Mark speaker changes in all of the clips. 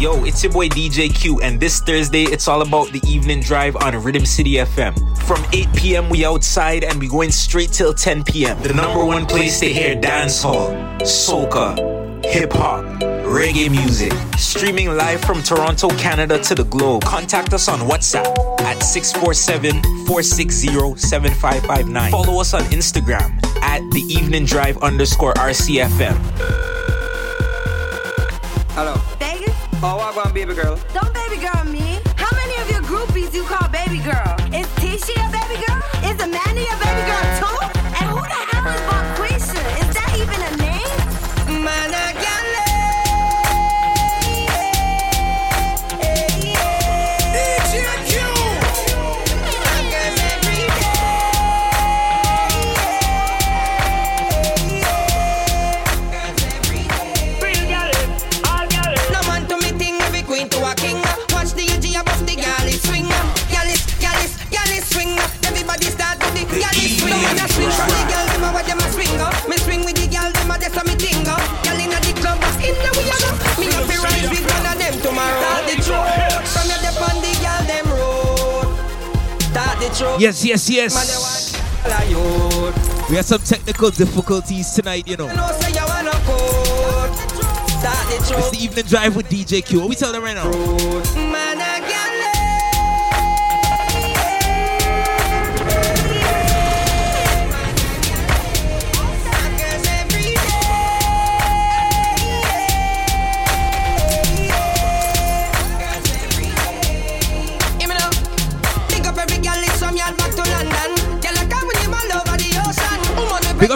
Speaker 1: Yo, it's your boy DJ Q, and this Thursday it's all about the evening drive on Rhythm City FM. From 8 p.m. we outside and we going straight till 10 p.m. The number one place to hear dancehall, soca, hip hop, reggae music. Streaming live from Toronto, Canada to the globe. Contact us on WhatsApp at 647-460-7559. Follow us on Instagram at the evening drive underscore RCFM.
Speaker 2: Hello. Oh, I want baby girl.
Speaker 3: Don't baby girl me. How many of your groupies you call
Speaker 4: Yes, yes, yes. We have some technical difficulties tonight, you know. It's the evening drive with DJ Q. What we tell them right now?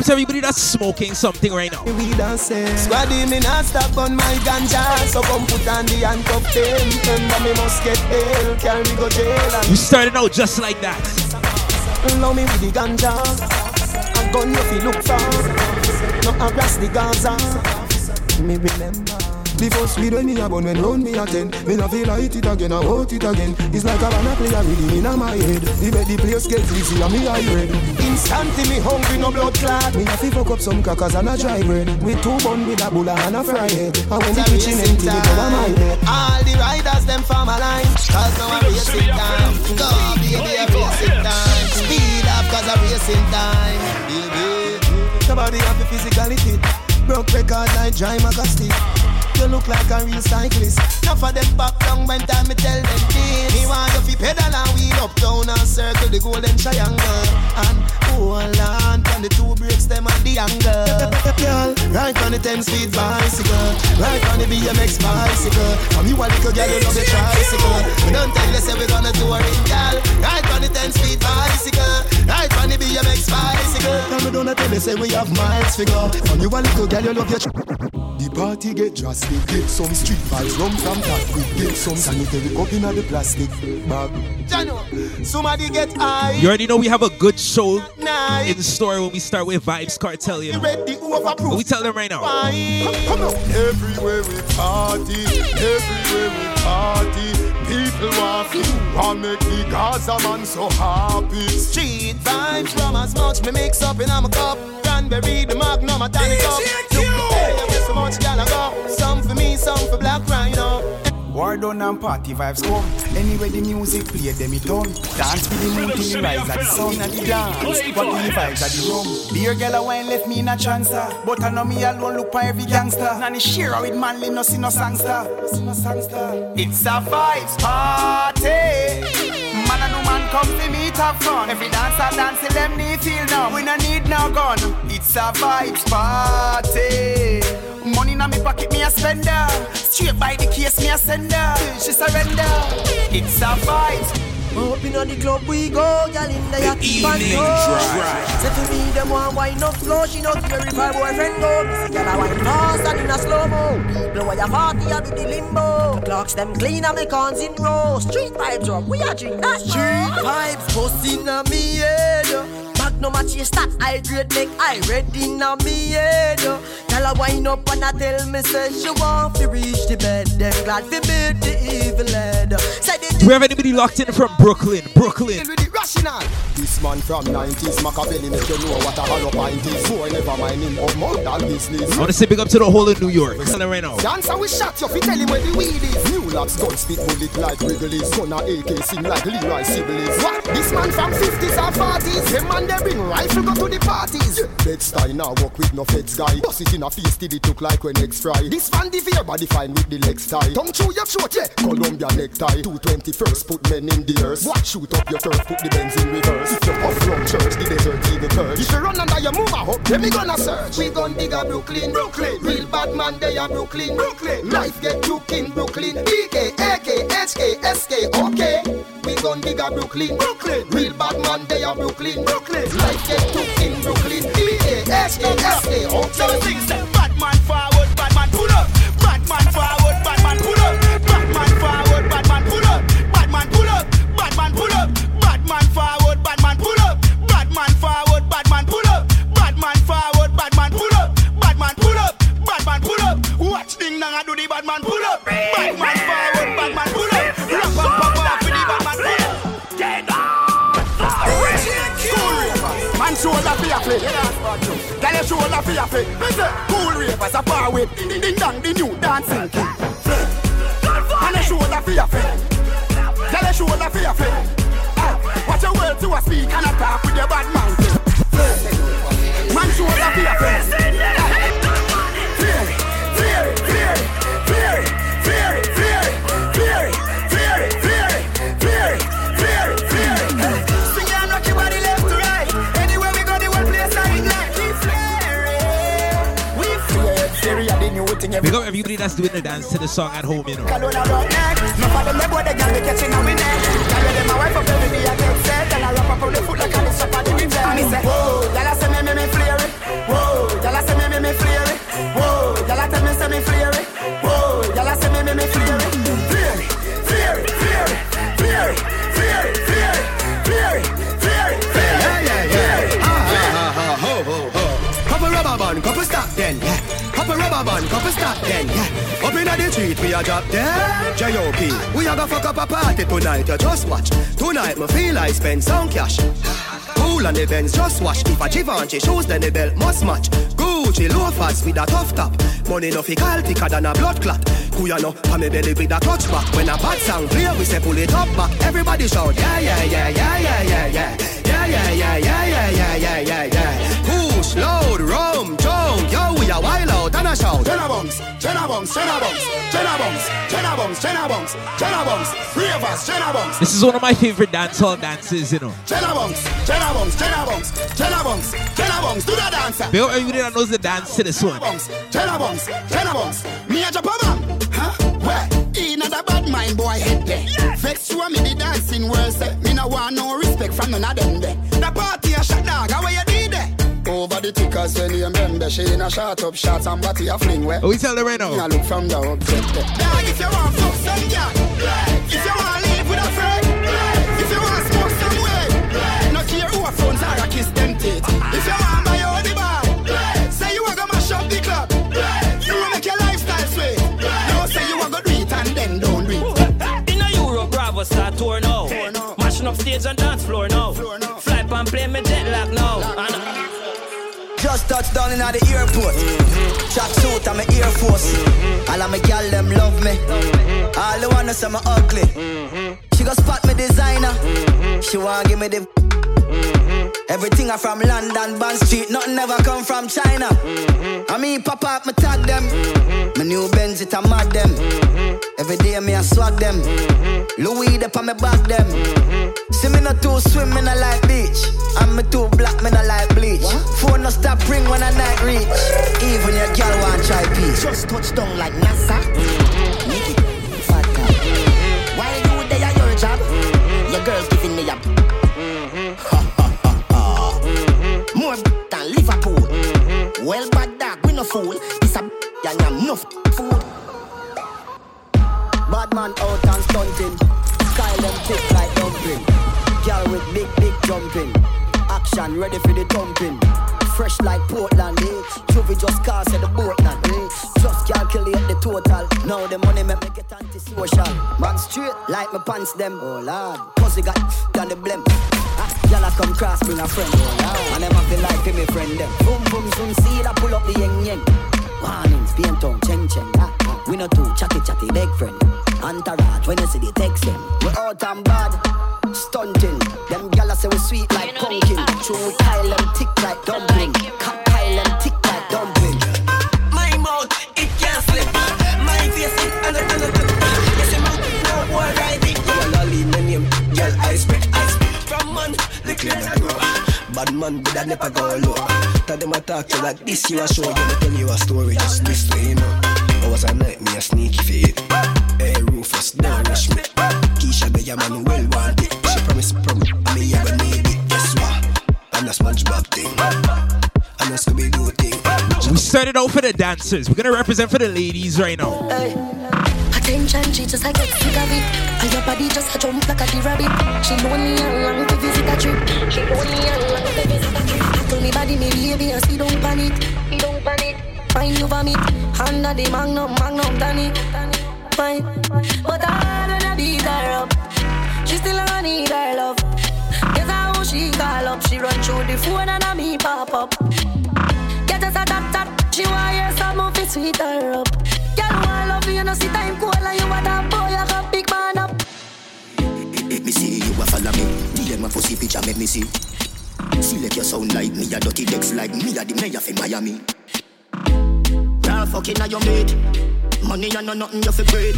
Speaker 5: Woman, we
Speaker 4: Big up to everybody that's smoking something right now.
Speaker 6: We dancing. Eh. Squaddy me not stop on my ganja, so come put on the handcuff them. Remember me must get bail, carry me go jail and
Speaker 4: We started out just like that.
Speaker 6: Love me with the ganja, a gun you fi look for. Harass the Gaza. Me remember. The first weed when me a bun when round me a ten. Me no feel light it again, I want it again. It's like a banana play a rhythm inna my head. The way the place get easy and me I red. Instantly me hungry no blood clot. Me a fi fuck up some crackers and a dry bread. With two bun with a bulla and a fry head. And when the kitchen empty me cover my head
Speaker 7: All the riders them farm a line. Cause now a racing time. Go baby a racing time. Speed up cause a racing time. Baby.
Speaker 6: Nobody have the physicality. Broke record like Dry Magastic. You look like a real cyclist.
Speaker 7: Enough of them back down when time me tell them this Me want you fi pedal and wheel up down and circle the golden triangle And hold on from the two brakes them and the angle
Speaker 6: Girl, right on the 10 speed bicycle. Right on the BMX bicycle. From you a little girl, you love the tricycle.
Speaker 7: We don't tell you say we gonna do a ring, girl Right on the 10 speed bicycle Right on the BMX bicycle
Speaker 6: Tell me don't tell you say we have miles figure. From you a little girl, you love your. The party get drastic. Get some street vibes, rum from that quick. Get some sanitary cup in the plastic bag.
Speaker 7: Jano, somebody get high
Speaker 4: You already know we have a good show
Speaker 7: Night.
Speaker 4: in store when we start with Vybz Kartel, you know.
Speaker 7: Ready
Speaker 4: But we tell them right now.
Speaker 7: Come on.
Speaker 6: Everywhere we party, everywhere we party. People want to want make the Gaza man so happy.
Speaker 7: Street vibes from as much me mix up in a cup. Cranberry, the magnum, a tonic up. Look, hey, I miss so much gal I go. Some for me, some for Black Rhino.
Speaker 8: War done and party vibes come. Anyway the music play, them it done. Dance with the moon till the rise of the sun and the dance. What the vibes of the rum. Beer girl a wine left me in a chancer. Ah. But I know me alone look for every gangster. Nanny share with manly no see no sangster. See no sangster. It's a vibes party. Man and no man come to meet have fun. Every dancer dance till them need feel now. We no need no gun. It's a vibes party. Money in me pocket, me a spender. Straight by the case, me a sender. She surrender. It's a fight.
Speaker 9: Up on the club we go, gyal in the yacht
Speaker 1: Evening drive.
Speaker 9: Say to me them want wine up slow, she not care if her boyfriend go. See gyal a wine fast and in a slow mo. People where you party a do the limbo. Clocks them clean and me cons in row. Street vibes up, we a drink that Street vibes bust inna me head. Magnum a chase that I grade make I red inna me head. Gyal a wine up and a tell me say she want to reach the bed. Then glad fi beat the evil head. Say the
Speaker 4: Do we have anybody locked in from Brooklyn? Brooklyn.
Speaker 7: With the
Speaker 10: Mashing on. This man from 90s, Machiavelli make you know what a hollow pint is. Boy, never mind him of murder business.
Speaker 1: I want to say big up to the whole of New York. Tell them right now.
Speaker 10: Dancer we shot you, fi tell him where the weed is. New locks gun spit bullet like Wrigley's. Gun a AK sing like Leroy Sibbles. What? This man from 50s or 40s. Them man they bring rifle go to the parties. Bed-Stuy now walk with no feds guy. Bust it in a feast till it look like when next fry. This van the fear body fine with the legs tie. Tongue chew your throat, yeah. Columbia necktie. 221st put men in the earth. What shoot up your turf, put the Benz in reverse. If you puff from church, the desert even purge. If you run under your move a hook, then me gonna search. We gon' dig a Brooklyn, Brooklyn. Real bad man, they are Brooklyn, Brooklyn. Life get you in Brooklyn. BK, AK, HK, SK, okay. We gon' dig a Brooklyn, Brooklyn. Real bad man, they are Brooklyn, Brooklyn. Like get cooked in Brooklyn B-A-S-A-S-A
Speaker 11: So the things that Batman forward, Batman pull up Batman forward, Batman pull up Batman forward, Batman pull up Batman pull up, Batman pull up Batman forward, Batman pull up Batman forward, Batman pull up Batman forward, Batman pull up Batman pull up, Batman pull up Watch ding dong do the Batman pull up Batman forward, Batman a fear play. Girl, you show all a fear play. Cool ravers a bar with. Ding ding dong, the new dancing king.
Speaker 1: Big up everybody that's doing the dance to the song at home, you know.
Speaker 10: Rubber band, couple stop then, yeah. Up inna the street, we a drop dead. J.O.P. We a go fuck up a party tonight, you just watch. Tonight, me feel I spend some cash. Cool on the Benz, just watch. If a Givenchy shoes, then the belt must match. Gucci loafers with a tough top. Money no fi call thicker than a blood clot. Kuya no, pa me belly with a clutch back. When a bad song play, we say pull it up back. Everybody shout, yeah, yeah, yeah, yeah, yeah, yeah, yeah. Yeah, yeah, yeah, yeah, yeah, yeah, yeah, yeah. Push, junk, yo, we a wild out and a shout.
Speaker 11: Jenna bunks, Jenna bunks, Jenna bunks, Jenna bunks, Jenna bunks, Jenna bunks, Jenna bunks, ravers, Jenna bunks.
Speaker 1: This is one of my favorite dancehall dances, you know.
Speaker 11: Jenna bunks, Jenna bunks, Jenna bunks, Jenna bunks, Jenna bunks, do the dancer.
Speaker 1: Big up everybody that knows the dance to this one.
Speaker 11: bunks, Jenna bunks, Jenna bunks. Me a jump a huh? Where? In a bad mind boy head there. Vex you and me the dancing world say. Me no want no respect from none of them there. The party Over the tickers when you remember She in a shot up shots and body a fling where
Speaker 1: Oh, we tell them right
Speaker 11: Me
Speaker 1: now.
Speaker 11: a look from the object there if you want fuck some girl If you want live with a friend If you want smoke some way No care who a phones are a kiss them teeth. If you want buy your the bar Say you a go mash up the club You a make your lifestyle sweet No say you a go do it and then don't do it.
Speaker 12: In a Europe, Bravo start tour now. Mashing up stage and dance floor now. Fly pan play me jet lag now.
Speaker 13: Down in the airport. Track suit, I'm a Air Force. All of my gal them love me. All the wanna say me ugly. She go spot me designer. She wanna give me the. Everything I from London, Bond Street, nothing ever come from China. Mm-hmm. I mean, pop up, me tag them. Mm-hmm. My new Benz, it a mad them. Mm-hmm. Every day me a swag them. Louis, they on me back them. See me not too swim, me not like beach. And me too black, me not like bleach. Phone no stop ring when I night reach. Even your girl want try peace.
Speaker 14: Just touch down like NASA. Make it fatter. While you there your job, your girl's giving me a Liverpool. Mm-hmm. Well, bad dog, we no fool. This a and I'm enough food.
Speaker 13: Bad man out and stunting. Style them like dumpling. Girl with big, big jumping. Action ready for the thumping. Fresh like Portland, eh? Juvie just cast at the boat, man, eh? Just calculate the total. Now the money make me get antisocial. Man straight like my pants them. Oh lord, pussy got done the blem. Ah, Y'all come cross, bring a friend. Oh lord, and them have the life for me friend them. Boom boom zoom, see that pull up the yeng yeng. Warnings, paint on, cheng cheng. Ah, ah. We no two chatty chatty big friend. Entourage when you see the text them. We out and bad, stunting. Them gyal say we sweet like pumpkin. True we Kyle them thick like dumpling. Cut Kyle them thick like dumpling.
Speaker 10: My mouth, it can't slip. My face, it and and and Yes, I'm no boy ride it. Girl, I leave my name. Girl, I spit, I spit. From man, the clean I grow. Bad man, but I never go low. Tell them I talk to like this, you a show. You tell you a story, just this way, you know. I was a night, me a sneaky fit. Hey, Rufus, don't rush me. Keisha, the yeah, man, well want it. She promised, promise, I mean, yeah, but need it. Guess what? I'm a SpongeBob thing. I'm a Scooby-Doo thing.
Speaker 1: We started out for the dancers. We're gonna represent for the ladies right now.
Speaker 15: Attention, she just like get sick of it. And your body just a jump like a the rabbit. She lonely and long to visit a trip. She lonely and long to visit a trip. Tell me body, me baby, and see don't panic. He don't panic. Fine, you vomit. Under the magnum, magnum, Danny. Fine. But I don't beat her up. She still a need her love. Guess how she call up. She run through the phone and a me pop up. Get us a tap tap. She want hear some of it sweet her up. Girl, want love you, no see time cold and you want that boy, I got big man up.
Speaker 6: Me see you a follow me. DM my pussy picture, make me see. Select your sound like me, a dirty decks like me, a the mayor for Miami. Girl, fucking on your mate. Money and no nothing you fi breed.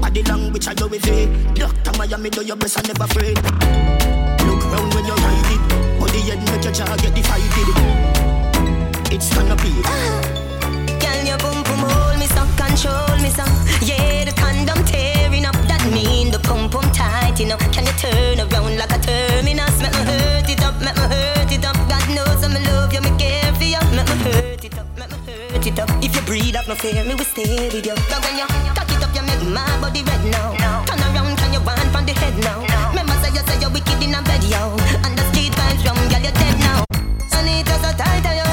Speaker 6: Body language I do with it. Doctor Miami do your best I never afraid. Look round when you ride it. Body head make your jaw get divided. It's gonna be. Uh-huh.
Speaker 15: Girl, your boom boom hold me so, control me so. Yeah, the condom tearing up. That mean the pum pum tight, know. Can you turn around like a terminus? Make me hurt it up, make me hurt it up. God knows I'm love you, me care for you. Make me hurt me it up. If you breathe up, no fear, me will stay with you. But when you cock it up, you make my body red now. Turn around, can you want from the head now? Remember say you say you're wicked in a bed, yo. And the street vibes from girl, you're dead now. And it was so tight and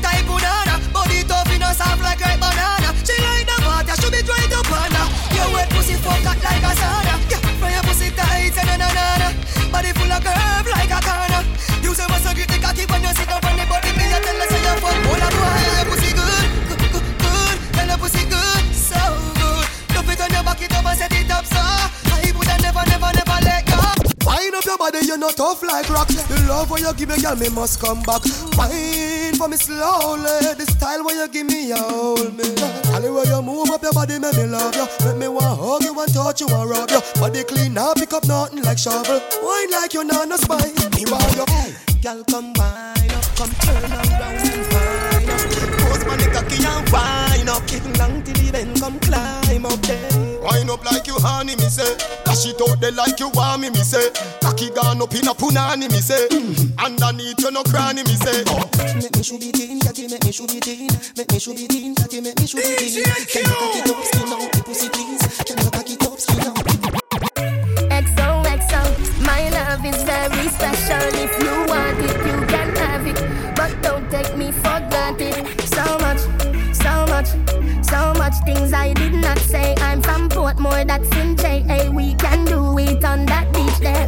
Speaker 6: pon the cocky, body, you're not tough like rock. The love when you give me, girl, me must come back. Wine for me slowly. The style when you give me, you hold me. All the way you move up your body, make me love you. Make me want hug you, want touch you, want rub you. Body clean, now pick up nothing like shovel. Wine like you not no spine. Me want you. Hey, girl, come wine up, come turn around and wine up. Pose my cocky and wine up. Keep long till the end, come climb up there. Wine up like you honey, me say. Dash it out there like you want me, me say. Cocky gone up in a punani, me say. Underneath you no cranny, me say. Make me should be teen, cocky make me should be teen. Make me should be teen, cocky make me should be teen. Can you cocky top skin out the pussy please? Can you cocky top skin out?
Speaker 15: XOXO, my love is very special. If you want it, things I did not say. I'm from Portmore, that's in JA. We can do it on that beach there.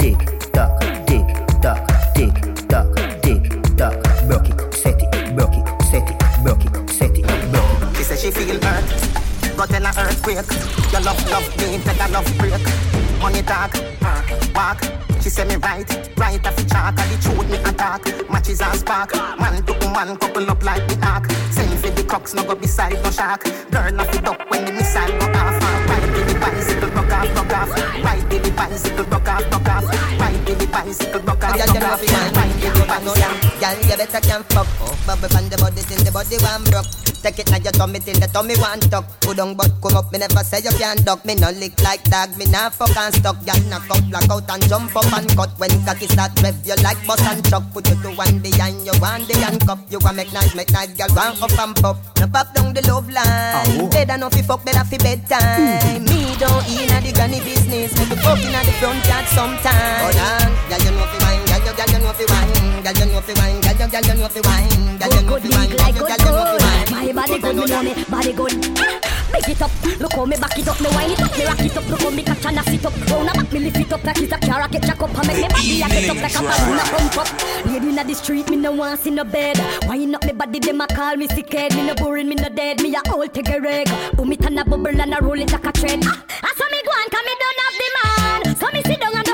Speaker 13: Tick tock, tick tock, tick tock, tick tock. Broke it, set it, broke it, set it, broke it, set it, broke it.
Speaker 10: She say she feel hurt, got in a earthquake. Your love, love, me take a love break. Money talk, walk. She say me right, right off the chalk. And the truth me attack, matches and spark. Man to woman couple up like the ark. Send for the crooks, no go beside no shark. Girl off the duck when the missile go off. Right to the bicycle, rock off, rock off. Right to the bicycle, rock off, rock off. Right to the
Speaker 16: bicycle buck and
Speaker 15: Girl, you know fi wine, give it back no young. Girl, you better can fuck. Oh, bubble from the body till the body one broke. Take it now your tummy till the tummy one tuck. Who don't but come up, me never say you can't duck. Me no lick like dog, me nah fuck and stuck. Girl, knock up, black out and jump up and cut. When cocky start rev, you like bus and truck. Put you to one behind you, one the handcuff. You want make nice, make nice, girl, one up and pop. No pop down the love line. Better no fi fuck, better fi bedtime. Me don't in the granny business. Make you fuck inna the front yard sometime. Hold on, girl, you know fi wine, girl, you, girl, you know fi wine, girl, you know fi wine, girl, you, girl, you know fi wine, girl, you know fi wine, girl, you know fi wine.
Speaker 17: My body good, me know me body good. Big it up, look how me back it up, me wind it up, me rock it up, look how me catch and I sit up. Round a back, me lift it up like it's a car rocket jack up, and make me body a get up like a balloon a pump up. Lady inna the street, me no want see no bed. Wind up me body, them a call me sick head. Me no boring, me no dead, me a old take a reg. Boom it and a bubble and a roll it like a trend. Ah, I saw me go on, 'cause me don't have the man. So me sit down and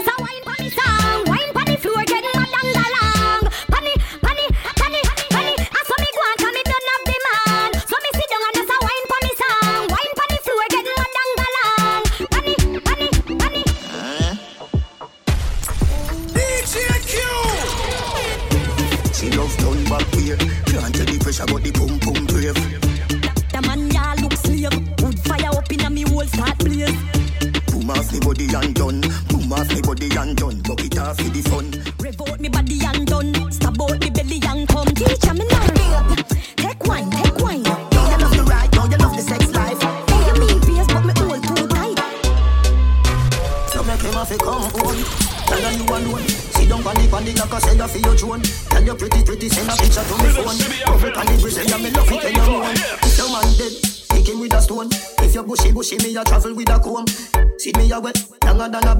Speaker 6: pressure, but the pum pum brave.
Speaker 17: The man ya look slave. Wood fire up inna me whole start blaze.
Speaker 6: Boom off me body and done. Boom off me body and done. Bucket off for the fun.
Speaker 17: Rev out me body and done. Stab out me belly and come. Teacher me now. Take wine, take wine.
Speaker 16: Now you love the ride, now you love the sex life.
Speaker 17: Hey, you mean face, but me hold too tight.
Speaker 16: So make him have to come home. Tell you alone. Sit down on the on the like I say you feel your drone. Tell you pretty pretty send a bushy, me a travel with a comb. See me a wet, longer than a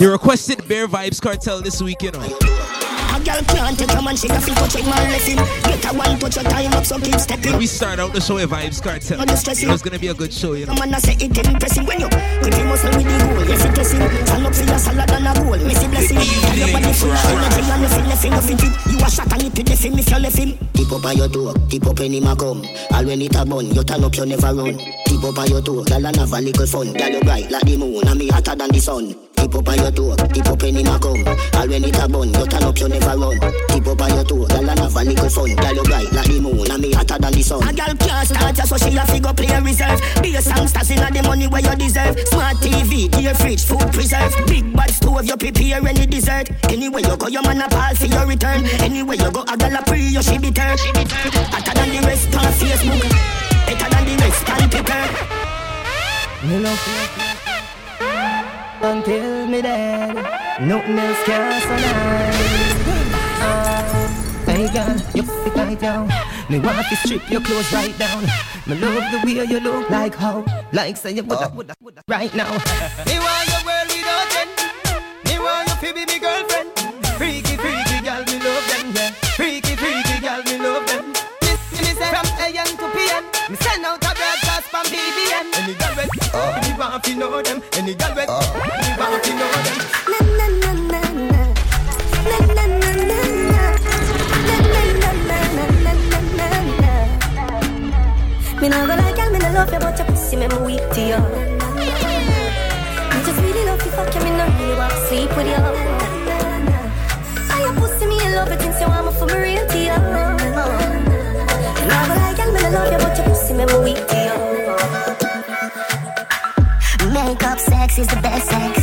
Speaker 4: They requested Bear Vybz Kartel this week, you oh. know.
Speaker 16: A girl can't take a man, she got to check my lesson. Get a one, put your time up, so keep stepping.
Speaker 4: We start out the show with Vybz Kartel.
Speaker 16: Don't stress
Speaker 4: it's gonna be a good show, you know.
Speaker 16: Man, I say it impressive when you Grip your muscle the goal, yes it pressing Stand up for your salad and a goal, missy blessing Your body full of energy and you feel left in, you fit it. You a shot and you put left him if you left him. Tip up on your door, tip up when him a come. All when it a bun, you turn up, you never run. Tip up on your door, girl and have a little fun. Girl you bright like the moon and me hotter than the sun Tip up on your door, tip up when him a come All when it a bun, you turn up, you never run. Tip up on your door, girl and have a little fun. Girl you bright like the moon and me hotter than the sun. A girl can't start ya so she a figure play reserve. Be a songsters inna the money where you deserve. Smart TV, dear fridge, food preserve. Big bad stove, you prepare any dessert. Anywhere you go, your man a call for your return. Anywhere you go, a girl a pre, you she be turn Hotter than the rest on Facebook. Better than the rest on Twitter.
Speaker 18: Me love you until me dead. Nothing else can survive. Hey girl, you fit right down. Me want to strip your clothes right down. Me love the way you look like how, like say you woulda, oh. woulda, woulda, right now.
Speaker 19: Me want your with me to know them. Any girl with me want to know them.
Speaker 17: Me nah go like me nah love you, but your pussy me me weak to you. Me just really love you, fuck you, me nah really want to sleep with you. And your pussy me in love it since you want me for me real to you. Me go like me nah love you, but your pussy me weak to.
Speaker 20: Is the best sex.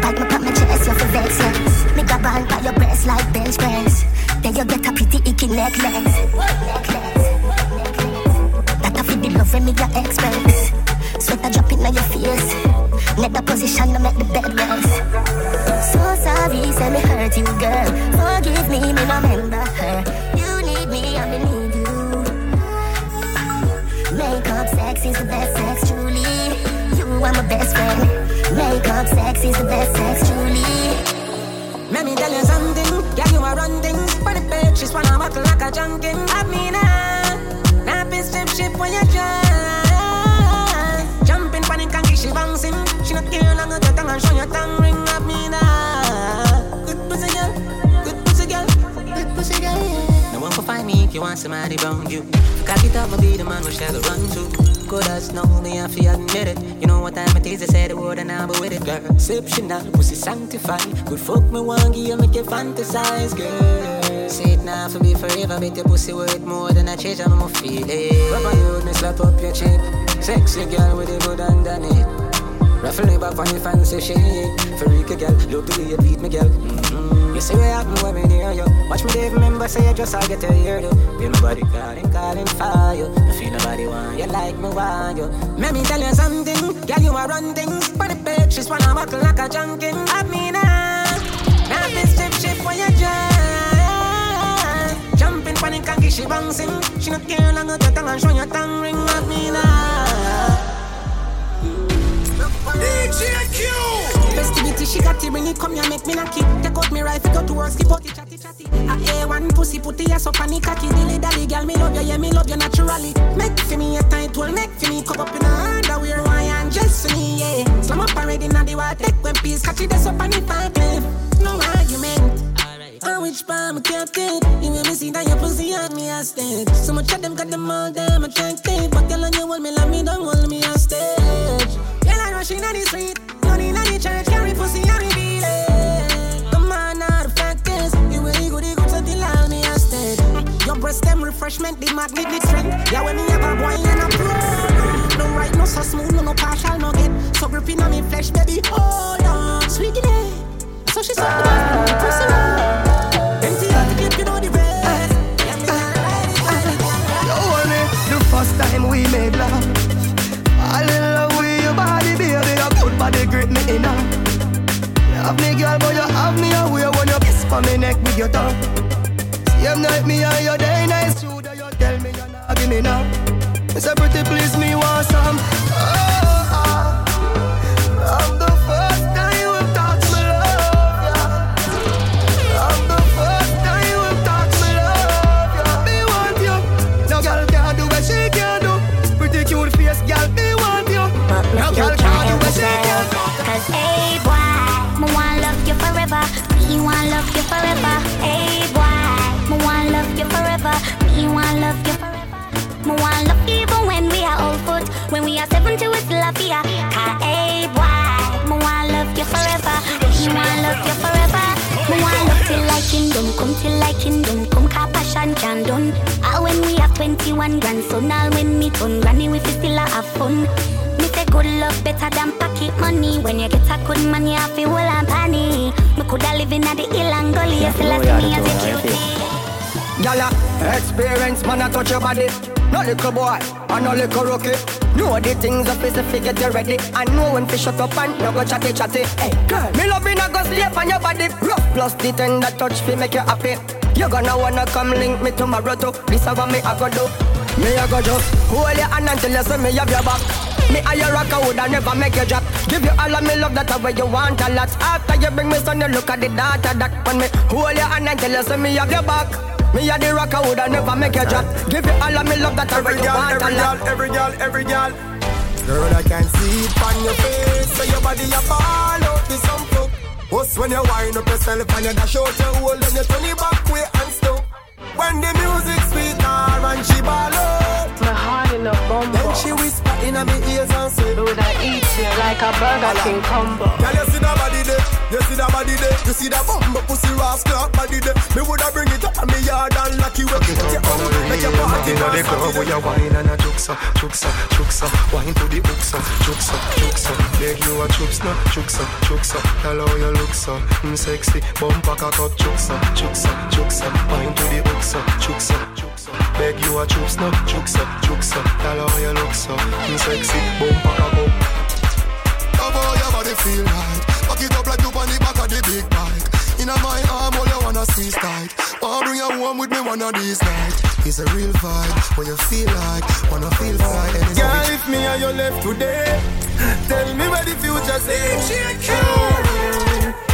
Speaker 20: Bite me pop my chest, you're for vex, yes. Make a band by your breast like bench press. Then you get a pretty icky necklace. That a fit the love when me your express. Sweat a drop in your face. Let the position to make the bed rest. So sorry, say me hurt you, girl. Forgive me, me no remember her. You need me, I me need you. Makeup sex is the best sex, truly. You are my best friend. World up, sex is the best sex, truly.
Speaker 21: Let me tell you something, girl, you are run things. But the bitch, she's wanna walk like a junkie. I mean, ah, not be strip ship when you try. Jumping panic and she bouncing. She not care long, your tongue and show your tongue. Nah, somebody around you. Cock it up, my be the man where shall run to. Good as know me, I feel admit it. You know what time it is, I say the word and I'm with it, girl. Exceptional, pussy sanctified. Good fuck me, one give you, make you fantasize, girl. Say it now for me forever, make your pussy worth more than a change, I'm to feel it. Rub on you, me slap up your cheek. Sexy girl with a good underneath. Ruffle it back on your fancy shit. Freaky girl, look the way you beat me, girl. You see what happen when me near you. Watch me, Dave, remember, say you just I get to hear you. Feel nobody calling, calling for you. I feel nobody want you like me want you. Let me tell you something, girl, you are run things. But the bitch is I'm walking like a junkin. I mean, ah, now this chip chip when you jump. Jumping, panic, and she bouncing. She not care long your tongue and show your tongue ring. I mean, ah.
Speaker 22: DJ Q.
Speaker 21: Festivity, she got it, bring it, come here, make me knock it. Take out me rifle, go to work, skip out the chatty chatty. I hear one pussy, put the ass up on the cocky. Dilly dally, girl, me love you, yeah, me love you naturally. Make for me a tight will make for me come up in a underwear, why and just for me, yeah. Slam up already, now the water, take one piece, catch it, that's up on the five No argument. On which palm I kept it You make me see that your pussy on me stick So much of them got them all damn attractive But girl, on you hold me like me, don't hold me a rush in the street Money in the church, carry pussy and reveal it. Come on, now the fact is You really good, you good, so allow me stage Your breast them refreshment, the magnetic strength Yeah, when me have a boy and a pro. No right, no so smooth, no, no partial, no get So gripping on me flesh, baby, oh, hold on Sweet it, so she suck the best, pussy
Speaker 15: neck with your tongue. Same night me and your day nice shoe that you tell me you're not give me now. It's a pretty please me want some. Oh.
Speaker 23: Seventy, we a fear. Cause hey boy, me want love you forever. Me want love you forever. Me want love till like kingdom, come till like kingdom, come car passion can done. All when we have 21 grandson, all when me turn granny, we fi still a have fun. Me say good love better than pocket money. When you get a good man, you have to hold and panny. Me coulda live in a the hill and gully, you still see me as a cutie.
Speaker 15: Gala, experience, man, I touch your body. No little boy, and no little rookie. Know the things up is if you get you ready. I know when fish shut up and no go chatty chatty. Hey, girl, me love a go sleep on your body. Rough plus the tender touch fi make you happy. You gonna wanna come link me tomorrow too. This is what me I go do. Me I go just hold your hand until you see me have your back. Me and your rock, I woulda never make you drop. Give you all of me love, that's way you want a lot. After you bring me son, you look at the data that when me hold your hand until you see me have your back. Me a the rock, I woulda never make you drop. Give you all of me love, way you want a
Speaker 24: every girl, every girl, every girl. Girl, I can see it on your face. So your body a ball out with some fuck. Us when you wind up yourself and you dash out your hole and you turn it back way and stop. When the music sweet and she ball out.
Speaker 25: My heart in a bumble.
Speaker 24: Then she whisper in my ears and say,
Speaker 25: Would I eat you like a Burger King combo?
Speaker 24: Girl, you see that body there, you see that body there, you see that bumbo pussy rascal body there. Me woulda bring it up on me yard and lock you up. Put your out, make your party
Speaker 6: Inna the club where you wine and a juksa, juksa, juksa Wine to the hooksa, juksa, juksa Beg you a chuksa, juksa, juksa Tell how you look so, mm, sexy. Bumper cock up, juksa, juksa, juksa Wine to the hooksa, juksa, juksa Beg you a chuksa, juksa, juksa Tell how you look so, mm, sexy Bumper cock up
Speaker 24: Love how your body feel right. Back it up like you on the back of the big bike. Inna my arm, all you wanna squeeze tight. Wanna bring you home with me one of these nights. It's a real vibe, what you feel like, wanna feel fine. And it's Girl, if me and you left today, tell me where the future says.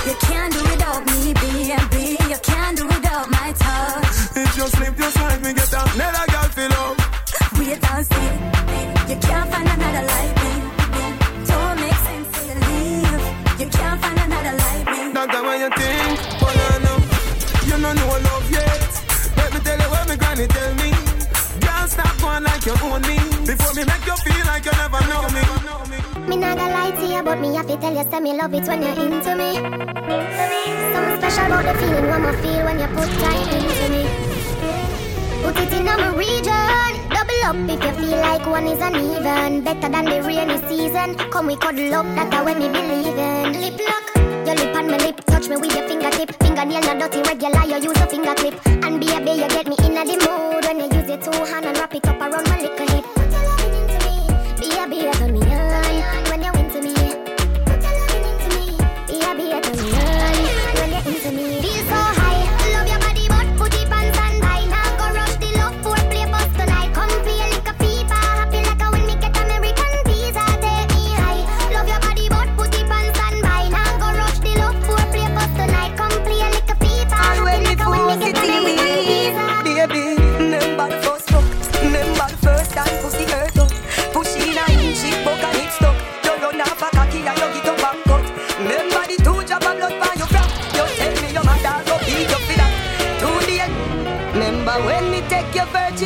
Speaker 26: You can't do without me, be be. You can't do without my touch.
Speaker 24: If you slip your slide, me get down, let another girl feel up.
Speaker 26: Wait and see, you can't find another like me. Don't make sense to leave. You can't find another like me.
Speaker 24: Not the way you think, but I know you don't know love yet. Let me tell you what my granny tell me.
Speaker 3: Girl, stop going like you own me. Before me make you feel like you never know me.
Speaker 20: Me not gonna lie to you, but me have to tell you, say me love it when you're into me. Something special about the feeling one more feel when you put time into me. Put it in my region. Double up if you feel like one is uneven. Better than the rainy season. Come we cuddle up, that's when we believe in. Lip lock. Your lip on my lip, touch me with your fingertip. Fingernail not dirty, regular, you use a finger clip. And be a baby, you get me in the mood when you use your two hand and wrap it up around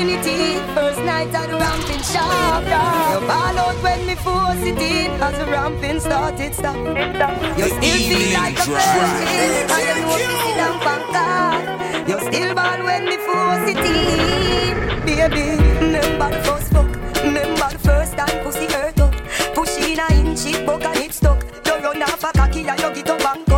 Speaker 15: virginity. First night at the ramping shop. You ball out when me force it in. As the ramping started, stop. You still feel like a virgin. I don't know if you down for God. You still ball when me force it in. Baby, remember the first fuck. Remember the first time pussy hurt up. Push in a inch, it broke and it stuck. You run off a cocky and you get
Speaker 3: a bang.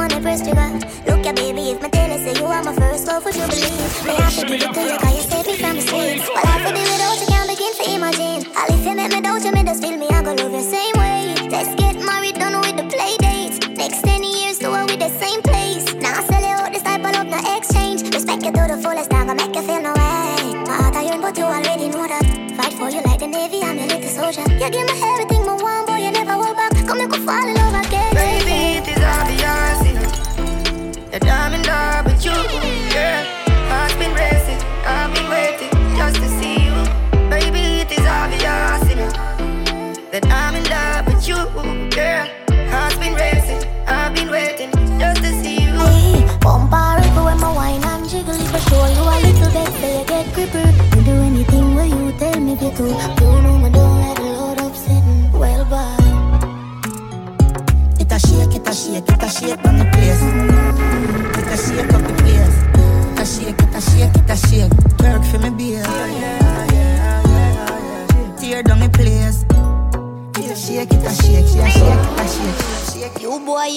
Speaker 3: money first you got. Look at baby, if
Speaker 15: my
Speaker 3: daily say you
Speaker 20: are my first love, would you believe? May I have to give it to you, cause you saved me from the streets. Well, I feel without you can't begin to imagine. All if you my me doubt you, me just feel me, I go love you same way. Let's get married, done with the play date. Next 10 years, do it with the
Speaker 26: same place. Now I sell you this type of love, no exchange. Respect you to the fullest, now I make you feel no way. My heart I yearn, but you already know that. Fight for you like the Navy, I'm your little soldier. You give my everything.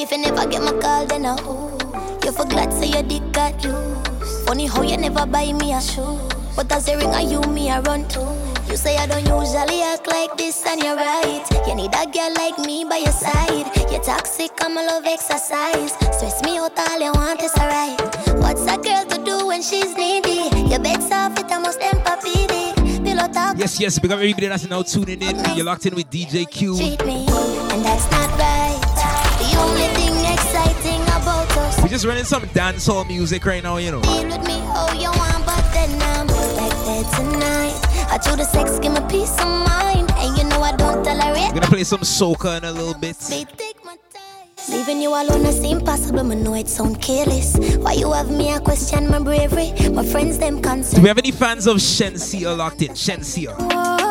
Speaker 26: If you never get my call, then I who? You forgot say your dick got loose. Funny how you never buy me a shoe. But as a ring, I you me I run to. You say I don't usually act like this, and you're right. You need a girl like me by your side. You're toxic, I'm a love exercise. Stress me out, all you want is alright. What's a girl to do when she's needy? Your bed's off, it almost empathy.
Speaker 1: Yes, yes, big up everybody that's now tuning in. You're locked in with DJ Q.
Speaker 26: treat me, and that's not right.
Speaker 1: We're just running some dancehall music right now, you know.
Speaker 26: Deal with me how you want, but then I'm expected tonight. I do the sex, give me peace of mind. And you know I don't tolerate.
Speaker 1: We're gonna play some soca in a little bit.
Speaker 26: They take my time. Leaving you alone is impossible, I know it sound careless. Why you have me, I question my bravery. My friends, them
Speaker 1: Do we have any fans of Shenseea locked in? Shenseea.
Speaker 26: Oh,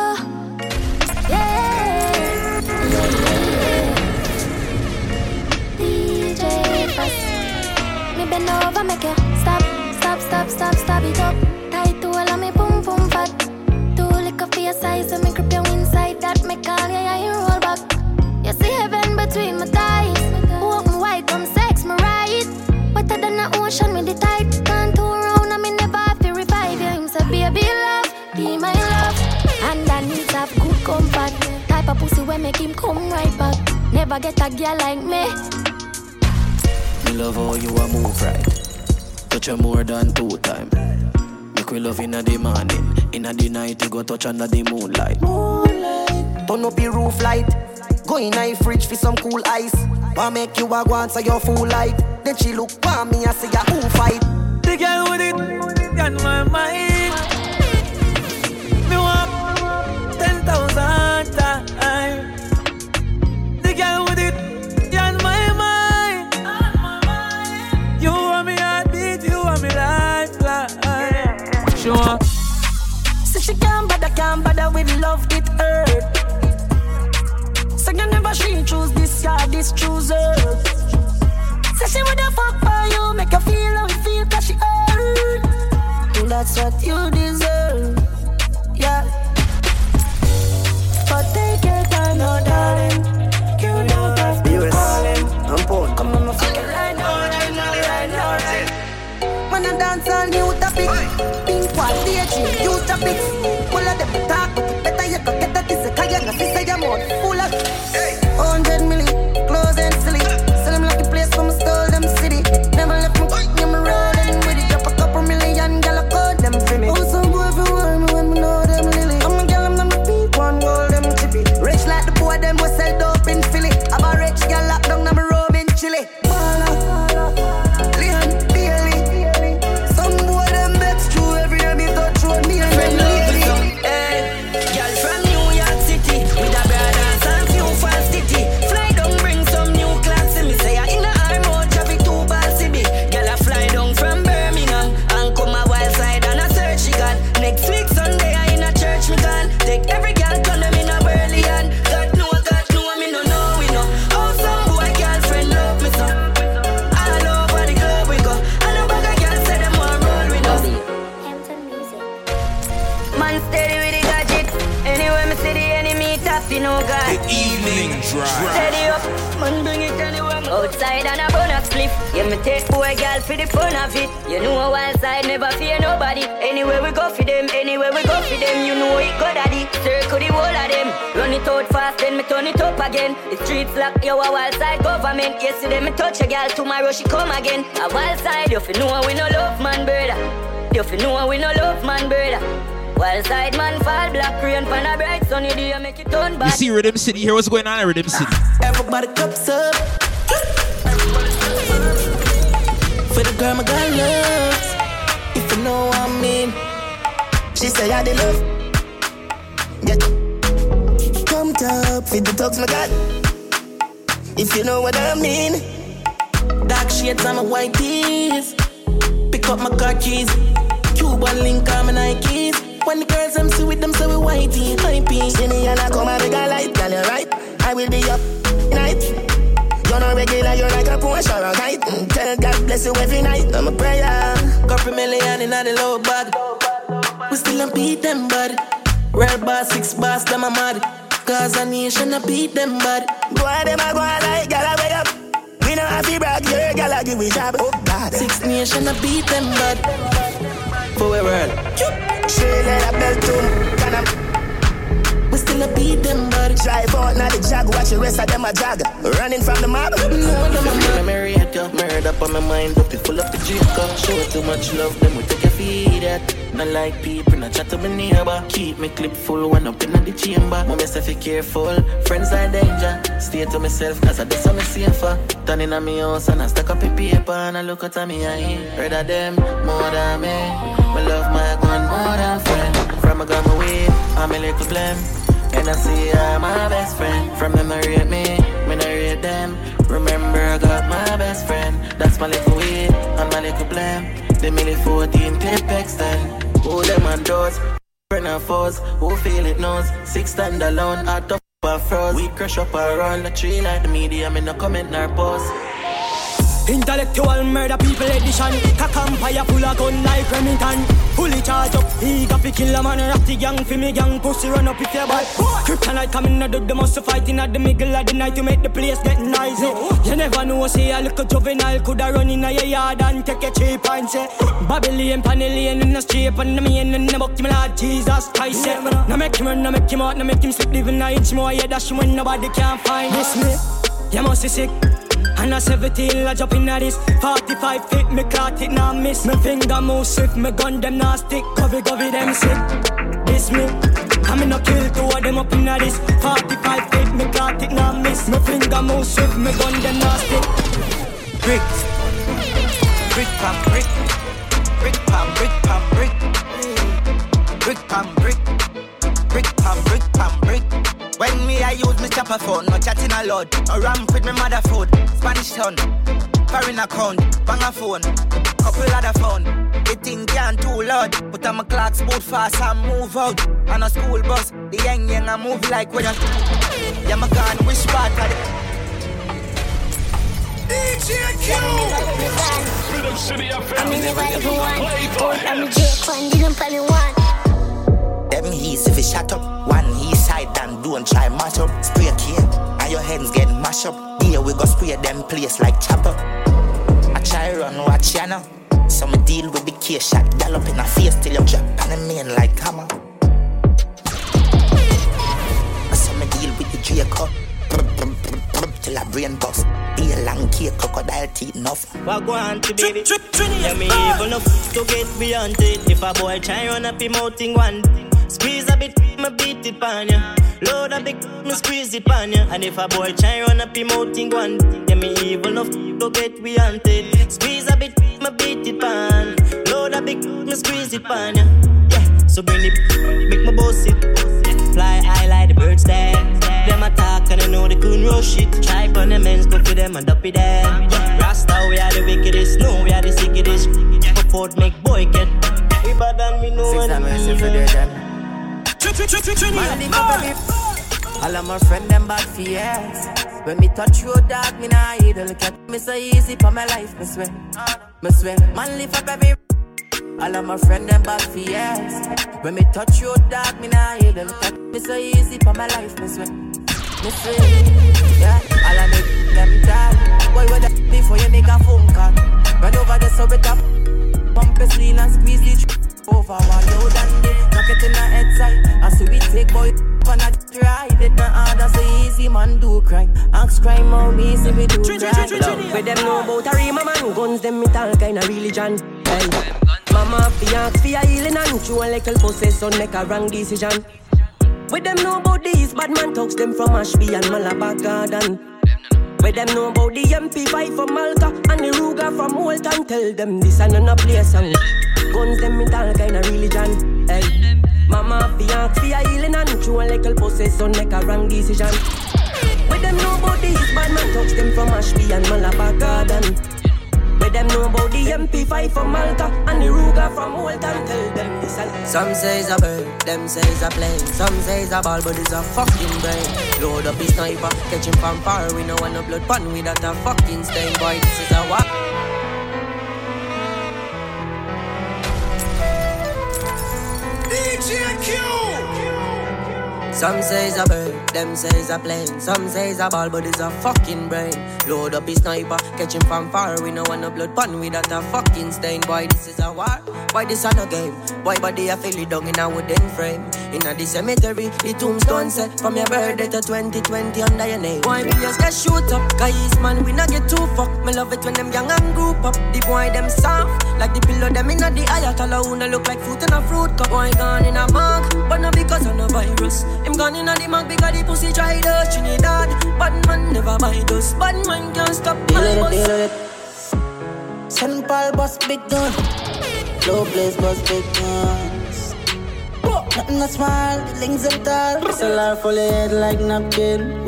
Speaker 26: Over, make you stop, stop, stop, stop, stop it up. Tight to all of me, boom, boom, fat. Too liquor for your size, so me grip you inside that. Me call yeah, you roll back. You see heaven between my thighs. Open wide, come sex me right. Wetter than the ocean with the tide. Can't turn around, I me never have to revive you. Him say, baby, love, be my love. And I need to have good comfort. Type of pussy where make him come right back. Never get a girl like me.
Speaker 27: Me love how you a move right. Touch you more than two time. Make we love inna the morning, inna the night you go touch under the moonlight.
Speaker 28: Turn up the roof light. Go in a fridge for some cool ice. Wa make you a go answer your full light. Then she look for me and say ya who fight.
Speaker 3: The girl with it on my mind.
Speaker 28: Choose this, yeah, this choose her. Say she woulda fuck for you, make you feel how it feel, cause she hurt. And that's what you deserve, yeah. But take your time, no darling. You don't have to call him.
Speaker 29: I'm born.
Speaker 28: Come on, my fucking right now, right now, right now, right When I dance all new topic Pink one, DJ, new topics Full of them talk, better you go get that this Cause you know, sister, your mouth full of for the fun of it. You know a wild side never fear nobody. Anywhere we go for them, anywhere we go for them, you know it go daddy. Circle the whole of them. Run it out fast, then me turn it up again. The streets lock, yo a wild side government. Yesterday me touch a girl, tomorrow she come again. A wild side, you fi know we no love man brother. You fi know we no love man brother. Wild side man fall black rain pan a bright sunny day make it turn
Speaker 1: You
Speaker 28: back.
Speaker 1: see Rhythm City here. What's going on in Rhythm City?
Speaker 19: Everybody cups up. For the girl my girl loves. If you know what I mean. She say I the love. Yeah. Come top for the talks my God. If you know what I mean. Dark shades on my white tees. Pick up my car keys. Cuban link on my Nikes. When the girls I'm see with them, so we whitey, hypey. See me and I come and make a light, girl, you're right. I will be up night. You're not regular, you're like a Porsche or a kite. Mm, Tell God bless you every night. I'm a prayer. Couple million in the low bag. We still a beat them, bud. Red bar, six bars, them a mad. Cause a nation a beat them, bud. Go on, them a go on like, I wake up. We know have to brag, girl, I give me job. Oh, God. Six nation a beat them, bud. For we world. She let a bell tune. Can I? We still a beat them. Drive out now the jag, watch the rest of them a jag. Running from the mob. No, them a mob. Marry at you, murder up on my mind, up full of the drink. Show too much love, then we take a feed at. Not like people, not chat to my neighbor. Keep me clip full, one up in the chamber. Mama say be careful, friends are danger. Stay to myself, cause I do something safer. Turning on me house and I stack up the paper and I look at me eye. Rather them, more than me. My love my gun more than friend. From a gun away, I'm a little blame. And I see her my best friend. From them I rate me, me not rate them. Remember I got my best friend. That's my little weed and my little blame. The milli 14 clip extend. Who them on doors? Friend and foes, who feel it knows. Six stand alone, of a froze. We crush up around the tree like the media, me no comment nor post.
Speaker 30: Intellectual murder people edition. Cock empire full of gun like Remington. Fully charged up, he got fi kill a man. The gang fi me gang, pussy run up if you bad Kryptonite coming out of the most fighting at the middle of the night To make the place get noisy. You never know, say a little juvenile Coulda run in your yard and take a cheap and say Babylon, Panellian in the street And the main in the book, me Lord Jesus Christ yeah. Now make him run, now make him out, now make him slip Living a inch more, yeah, dash when nobody can find This me, you must be sick and a 17 I jump in at this. 45 feet, me caught it, now miss. Me finger move swift, me gun them now stick. Covey, covey, them sick. This me. I me no kill two of them up in at this. 45 feet, me caught it, now miss. Me finger move swift, me gun them now stick.
Speaker 31: Bricks Brick pam brick brick pam brick chopper phone, no chatting a lot. No ramp with my mother food, Spanish town, foreign account, bang a phone, couple other phone. The thing can't too loud, put on my clocks boot fast and move out. On a school bus, the young young I move like when you. Yeah, my gun wish part of the.
Speaker 20: DJ Q! Rhythm City FM. I'm a jerk, one didn't play one.
Speaker 14: Them he's if it shut up, one he side and don't try mash up. Spray cane, and your hands get mashed up. Here we go spray them place like chopper. I try run watch ya now. So me deal with the case shot, gallop in a face till you drop on the main like hammer. So me deal with the Draco. Till I brain bust. Be a long cake, crocodile teeth enough.
Speaker 32: What go on to baby? Yeah, me evil enough to get beyond it. If a boy try run up him out in one, squeeze a bit, me beat it pan ya. Load a big, me squeeze it pan ya. And if a boy try run up him out in one, yeah, me evil enough to get we it. Squeeze a bit, me beat it pan. Load a big, me squeeze it pan ya. Yeah, so bring it, make my boss it. Fly high like the birds there. Them attack and I know they couldn't rush it. Try on the men's go for them and up it there. Rasta, we are the wickedest. No, we are the sickest. Pop make boy get. We bad and we know
Speaker 19: Six
Speaker 20: and
Speaker 19: time I all of my friend them bad for years. When me touch you, dog, me nah idle. Kept me so easy for my life, me swear, me swear. Man live up every. All of my friend them bad for years. When me touch you, dog, me nah idle. Kept me so easy for my life, me swear, me swear. Yeah, all of me them tall. boy, where the before you make a phone
Speaker 28: call?
Speaker 33: Run over there so we top, pump it lean and squeeze the. Tr- over our load and they knock it in the head side. I see we take boy on a ride. It not hard, that's easy, man do crime. Ask crime how we see we do crime.
Speaker 21: With
Speaker 28: them know about a rima man, guns them me all kind of religion. Hey. Mama fi ask fi a healing and true a little possession make a wrong decision. With them know about these bad man talks them from Ashby and Malabar Garden. Where them know about the MP5 from Malta and the Ruger from Walton. Tell them this and another place. And Guns them me talk kind of religion. Hey. Mama fi ask fi a healing and true a little possession make a wrong decision. Where them know about these bad man talks them from Ashby and Malabar Garden. Where them know about the MP5 from Malta and the Ruger from Walton. Tell them this and
Speaker 34: Some say it's a bird, them say it's a plane. Some say it's a ball, but it's a fucking brain. Load up his sniper, catch him from far. We no want no blood pun without a fucking stain. Boy, this is a what?
Speaker 21: DJ Q.
Speaker 34: Some say it's a bird, them say it's a plane. Some say it's a ball, but it's a fucking brain. Load up his sniper, catch him from far. We no want no blood pun without a fucking stain. Boy, this is a war. Why this a no game? Why body I feel it down in a wooden frame? In a the cemetery, the tombstone set from your birthday to 2020 under your name. Why just get shoot up? Guys, man, we not get too fuck. Me love it when them young and group up. The boy them soft, like the pillow them in a the ayatollah who no look like fruit in a fruit cup. Boy gone in a mug, but not because of no virus. Him gone in the mug because the pussy dried out Trinidad. Bad man never buy those. Bad man can't stop my bus.
Speaker 35: St. Paul bus big gun. Low place bus big guns. Nothing not small, links are tall. SLR full of head like napkin.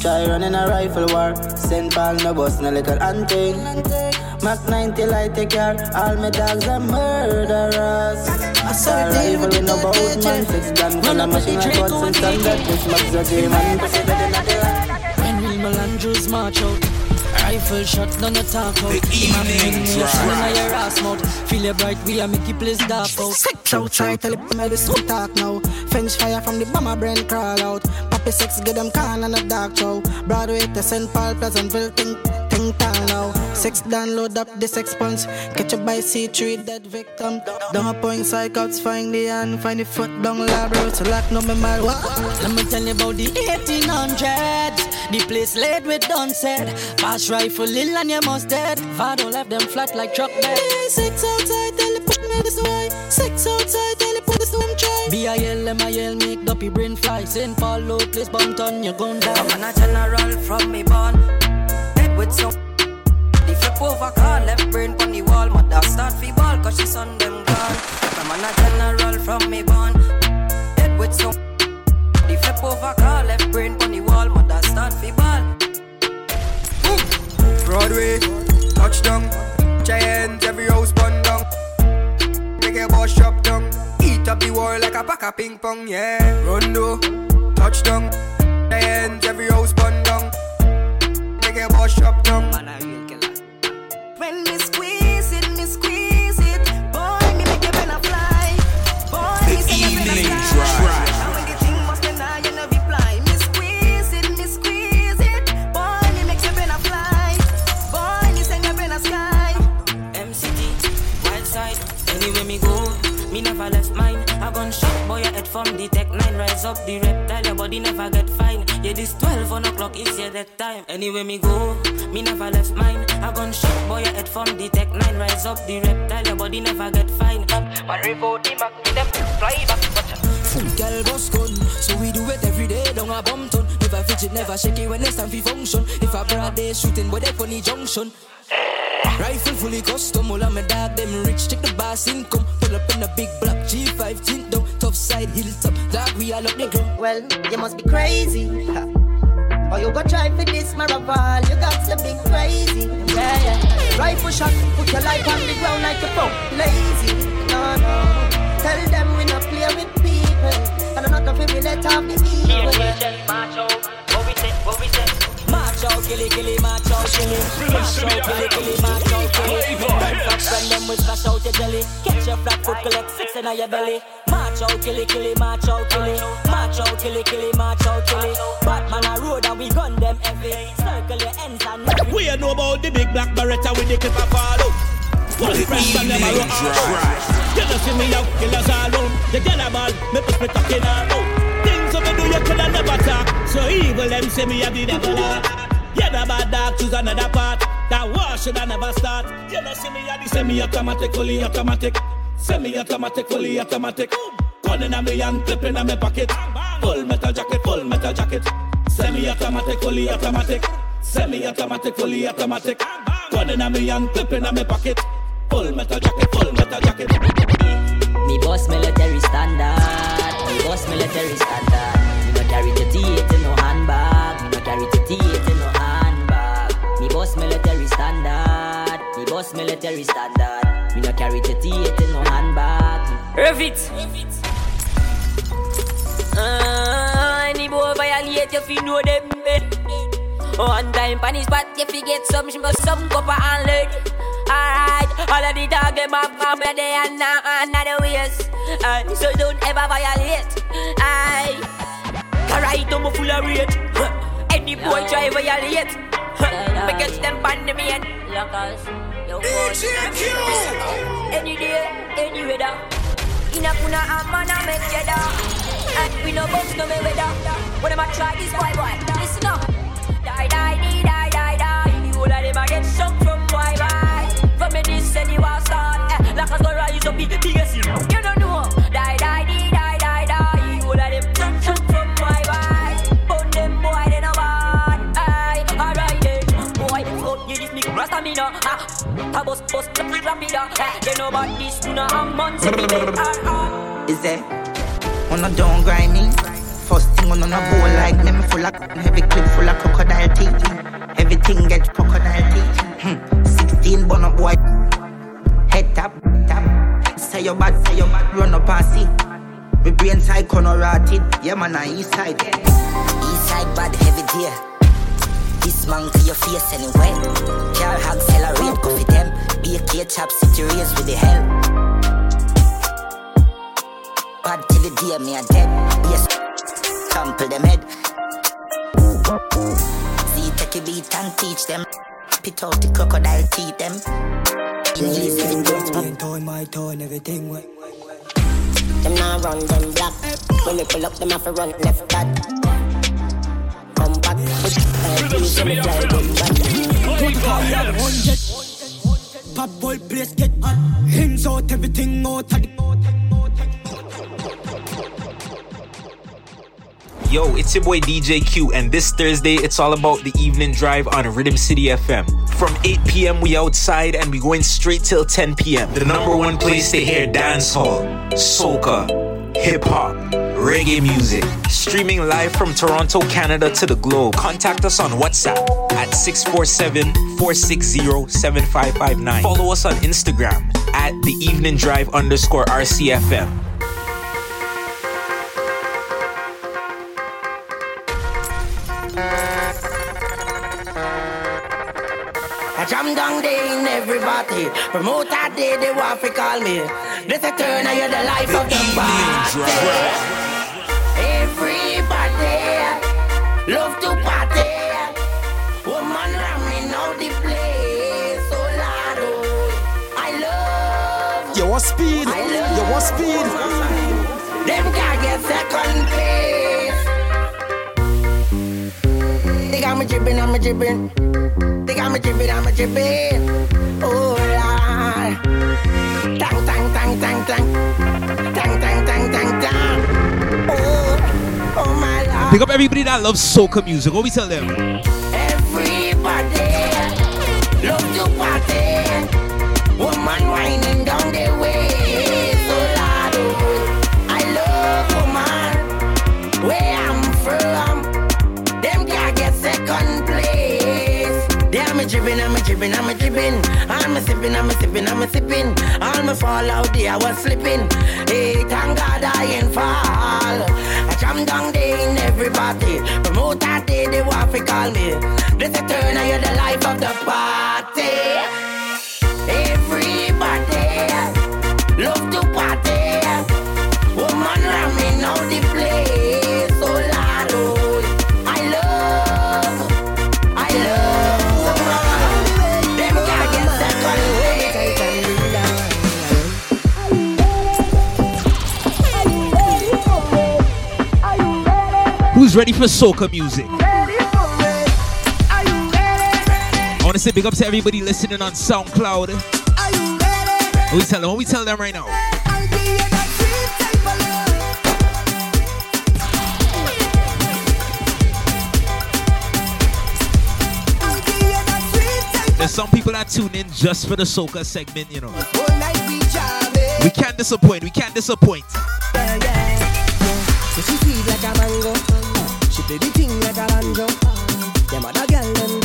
Speaker 35: Try running a rifle war. St. Paul no bus, no little hunting. Mac 90 light take care. All my dogs are murderers. I saw a rifle with no boat man. Six gun full of machine like what's in standard. This Max a demon. Pussy better than the
Speaker 28: When Wilma Andrews march out Rifle shot, none of talk out The
Speaker 21: evening drive.
Speaker 28: in your ass mouth Feel your bright, we are make you place dark out
Speaker 35: Sex outside, tell it me this talk now. French fire from the bomber brain crawl out. Pappy sex, get them can and a dark show. Broadway to St. Paul, Pleasantville, think, think town now. Sex download up the sex punch. Catch a by C3 dead victim. Down a point psychops, find the hand, find the foot down lab road. So lock no me mal. What?
Speaker 28: Let me tell you about the 1800s The place laid with done said Pass rifle ill and you must dead Vado left them flat like truck bed
Speaker 35: Sex outside, tell it push me this way. Sex outside, tell it put this one try.
Speaker 28: B-I-L, M-I-L, make duppy brain fly St. Paul, low place, bumped on you gun down
Speaker 34: I'm a general from me born. Head with some. Over car, left brain on the wall. Mother start fi ball, cause she son them gone. I'm a general from me born. Head with some. The flip over car, left brain on the wall. Mother start fi ball.
Speaker 6: Broadway, touchdown. Giants, every house bun down. Make a boss shop down. Eat up the wall like a pack of ping pong, yeah. Rondo, touchdown. Giants, every
Speaker 28: Girl boss gun So we do it every day down a bum ton Never fidget, never shake it when it's time for function If a broad day shooting, boy they funny junction Rifle fully custom, all of my dog them rich Check the boss income, pull up in a big block G5 tint down, tough side, hilltop Dog we all up the ground
Speaker 35: Well, you must be crazy. Or you go try for this maraval, you got to be crazy. Yeah, yeah. Rifle shot, put your life on the ground like a pro. Lazy, no, no. Tell them we not play with people. And I'm not gonna be let off the evil.
Speaker 28: March out, kill it, kill it, march out, kill it March out, kill it, kill it, march out, kill it Run back from them with splash out your jelly. Catch your flat foot, collect six in your belly. March out, kill it, kill it, march out, kill it March out, kill it, kill it, march out, kill it Batman a road and we gun them heavy. Circle your ends and
Speaker 36: We know about the big black beretta with the clip of follow. One fresh and them a rock out. You know see me out, killers all round. The gal ball, me push me talking all out. Things me do you coulda never talk. So evil them say me have the devil. Yeah, the bad dog choose another part.
Speaker 4: That war should I never start. You know, see me at the semi-automatic, fully automatic. Semi-automatic, fully automatic. Gun in a me and clip in a me pocket. Full metal jacket, full metal jacket. Semi-automatic, fully automatic. Semi-automatic, fully automatic. Gun in a me and clip in a me pocket. Full metal jacket, full metal jacket.
Speaker 14: Me boss military standard. Me boss military standard. Me no carry the T8 in no handbag. Me no carry the T8 in no handbag. Me boss military standard. Me boss military standard. Me no carry the T8 in no handbag.
Speaker 28: Rev it. Uh, any boy violate you fi know them bed. One time pan his spot you fi get some shimbo some copper and lead. Alright, all of the dog them up from where they are now another ways. Uh, so don't ever violate. Aye. Alright, I'm full of rage. Huh. Any boy try violate. Huh. Me catch them pan the main. Lockers. Any day, any weather. In a kuna a man a make cheddar. And we no box no me weather. When am I try this boy boy? Listen up. Die die die die die die. The whole of them a get shook up the biggest you don't know. Die die die die die die. The whole of them shook from boy boy. Burn them boy they no bad. Aye, alright then. Boy, fuck you this me no. Ah, ta bus bus rapida. Eh, you know about this tuna a month.
Speaker 31: Is there? On a don't grind me. First thing on a bowl like me, me full of heavy clip full of crocodile teeth. Everything get crocodile teeth. Hmm. 16 bun up boy. Head tap. Say your bad, say your bad, run up and see. Me brain side corner rotted. Yeah man, I east side.
Speaker 14: East side bad heavy deer. This man to your face anyway. Car hog accelerate, coffee them. Be a kid chop city race with the hell. Bad till the day me a dead. Yes, trample them head. See, take a beat and teach them. Pit out the crocodile teeth them. In easy to
Speaker 34: My tone, my tone, everything.
Speaker 33: Them now run them black. When we pull up, them have to run left that. Come back with uh, drive them back.
Speaker 34: Boy place get hot. Hands out, everything out
Speaker 1: Yo, it's your boy DJ Q, and this Thursday it's all about the evening drive on Rhythm City FM. From 8 p.m. we outside and we going straight till 10 p.m. The number one place to hear dancehall, soca, hip hop, reggae music. Streaming live from Toronto, Canada to the globe. Contact us on WhatsApp at 647-460-7559. Follow us on Instagram at the evening drive underscore RCFM.
Speaker 31: Jam down day in everybody. Promote that day, they want to call me. This a turn, I hear the life of the party. Everybody love to party. Woman ramming out the place. Oh, so loud, oh. I love.
Speaker 6: You want speed?
Speaker 31: I love.
Speaker 6: You want speed?
Speaker 31: Them can't get second place. Got me dripping, I'm a dripping. They got me dripping, I'm a dripping. Oh Lord. Tang, tang, tang, tang, tang. Tang, tang, tang, tang, tang. Oh, oh my Lord.
Speaker 1: Pick up everybody that loves soca music. What we tell them?
Speaker 31: Everybody love to party. Woman whining down dripping, I'm a dripping, I'm a dripping. I'm a sipping, I'm a sipping, I'm a sipping. All my fall out there, I was slipping. Hey, thank God I ain't fall. I jam down there in everybody. Promote that day, they want to call me. This a turn, I hear the life of the party. Everybody love to party. Woman ramming out the
Speaker 1: Who's ready for soca music? I want to
Speaker 26: say big up to everybody listening on SoundCloud. What we tell them? What we tell them right now? There's some people that tune in just for the soca segment, you know.
Speaker 1: We
Speaker 26: can't disappoint. We can't disappoint.
Speaker 1: Yeah, yeah, yeah. Did the thing like a banjo. Them other girl them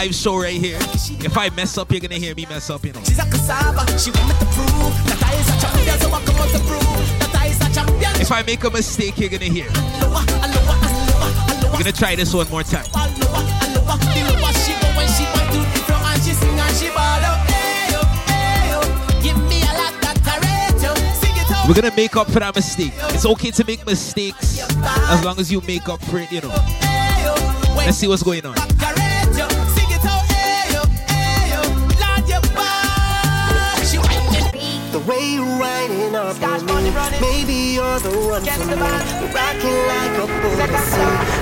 Speaker 26: live show right here. If I mess up, you're gonna hear me mess up, you know. If I make a mistake, you're gonna hear. I'm gonna try this one more time. We're gonna make up for that mistake. It's okay to make mistakes as long as you make up for it, you know. Let's see what's going on.
Speaker 1: the way you're riding up Scotch on me. Maybe you're the one Get for the me. You're rocking like a bullet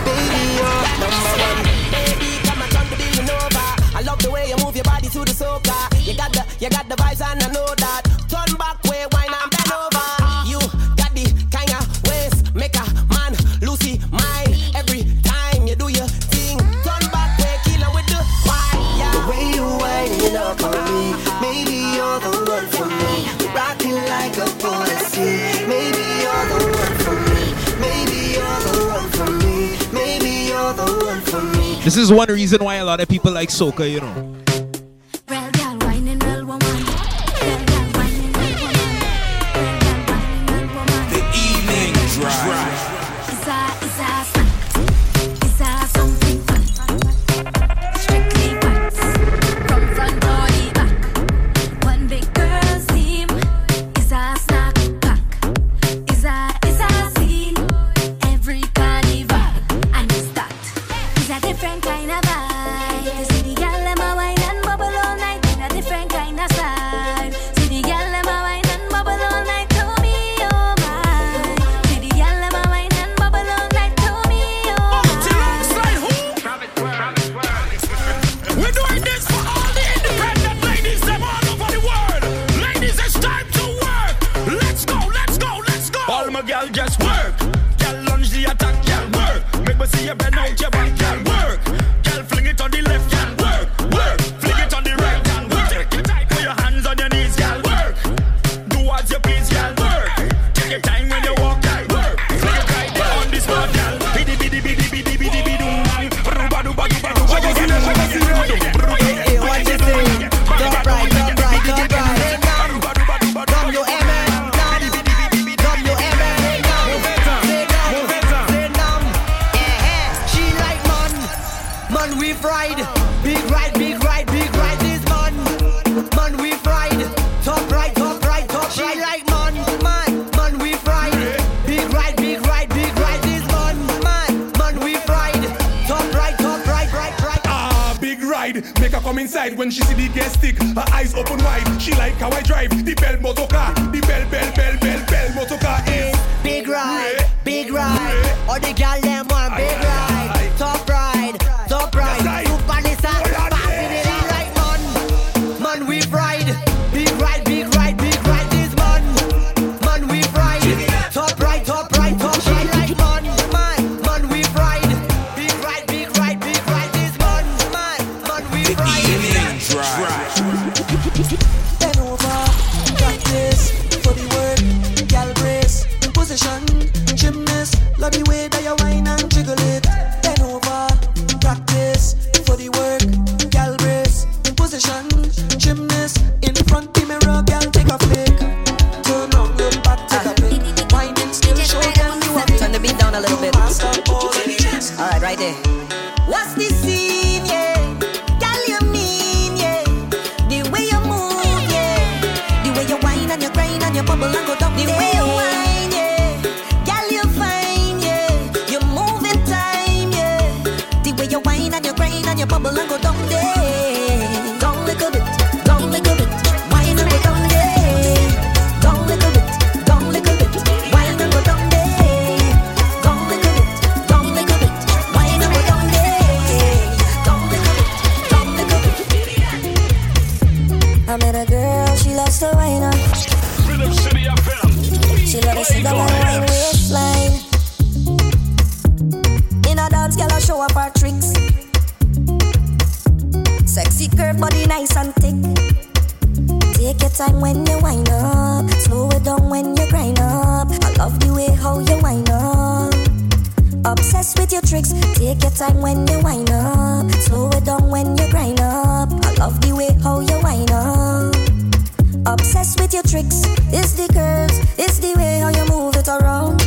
Speaker 1: Baby, you're number one.
Speaker 6: Baby, come and turn the building. I love the way you move your body to the soca. You got the, you got the vibes and I know that.
Speaker 26: This is one reason why a lot of people like soca, you know.
Speaker 37: girl,
Speaker 15: just work. Girl, lunge the attack, girl, work. Make me see you bend out your back. when you
Speaker 3: wind up, slow it down when you grind up. I love the way how you wind up. Obsessed with your tricks, take your time when you wind up, slow it down when you grind up. I love the way how you wind up. Obsessed with your tricks, it's the curves, it's the way how you move it around.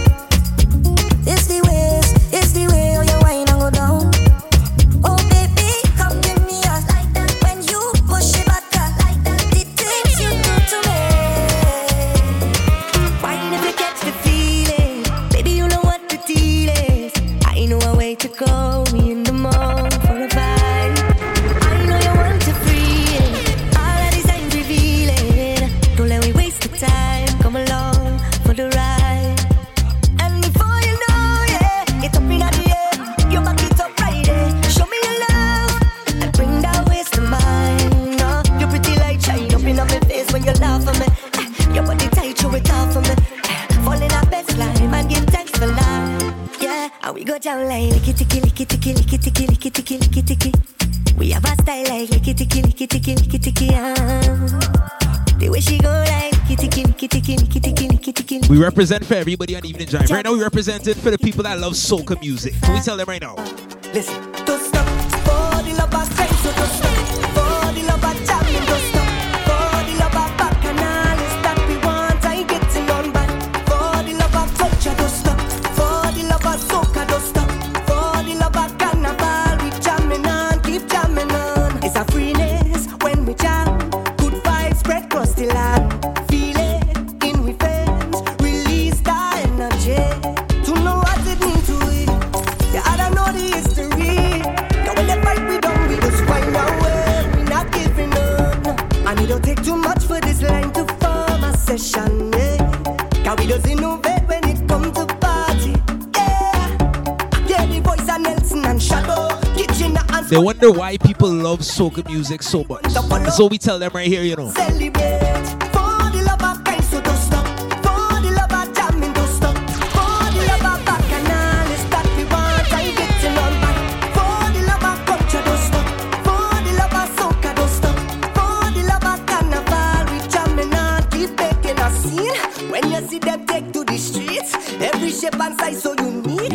Speaker 3: We
Speaker 1: represent for everybody on Evening Giant. Right now, we represented for the people that love soca music. Can we tell them right now?
Speaker 3: Listen. They
Speaker 1: wonder why people love soca music so much. So we tell them right here, you know.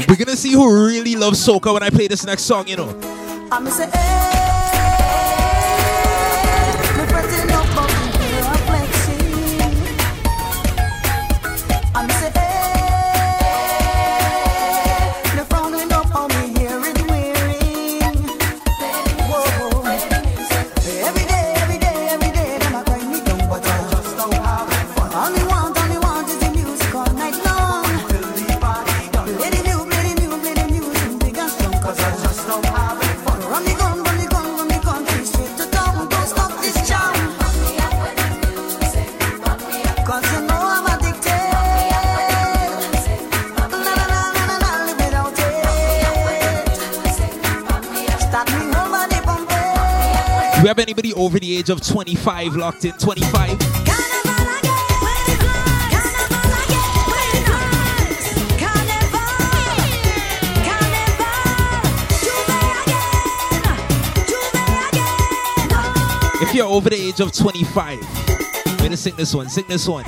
Speaker 1: We're gonna see who really loves soca when I play this next song, you know.
Speaker 3: I'ma say, hey.
Speaker 26: age of 25 locked in 25 If you're over the age of 25, we're gonna sing this one, sing this one.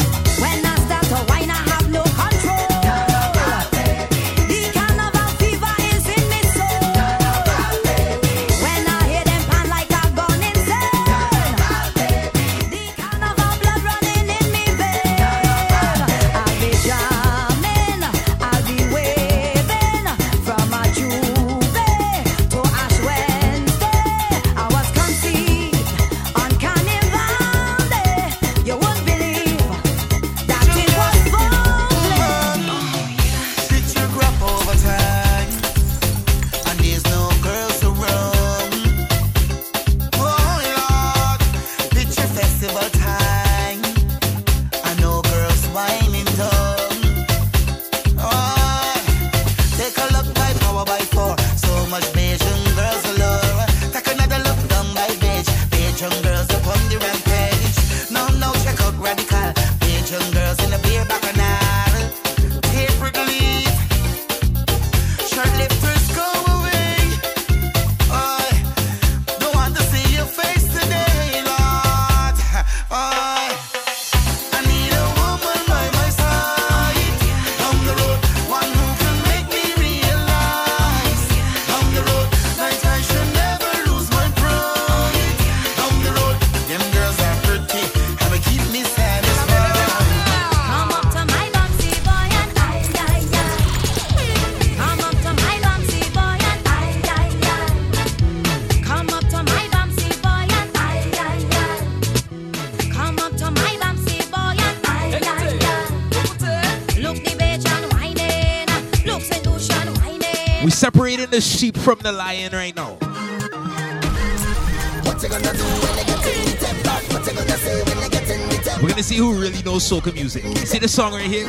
Speaker 1: the
Speaker 26: sheep from the lion right now. We're gonna see who really knows soca music. See the song right here?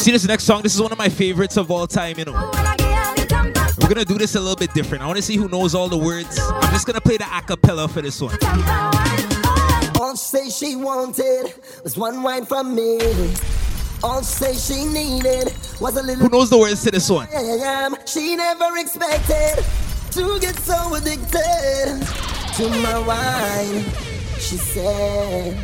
Speaker 26: see this next song? This is one of my favorites of all time, you know. We're gonna do this a little bit different. I wanna see who knows all the words. I'm just gonna play the acapella for this one.
Speaker 7: All say she wanted was one wine from me. All say she needed was a little.
Speaker 26: Who knows the words to this one?
Speaker 7: She never expected to get so addicted to my wine. She said,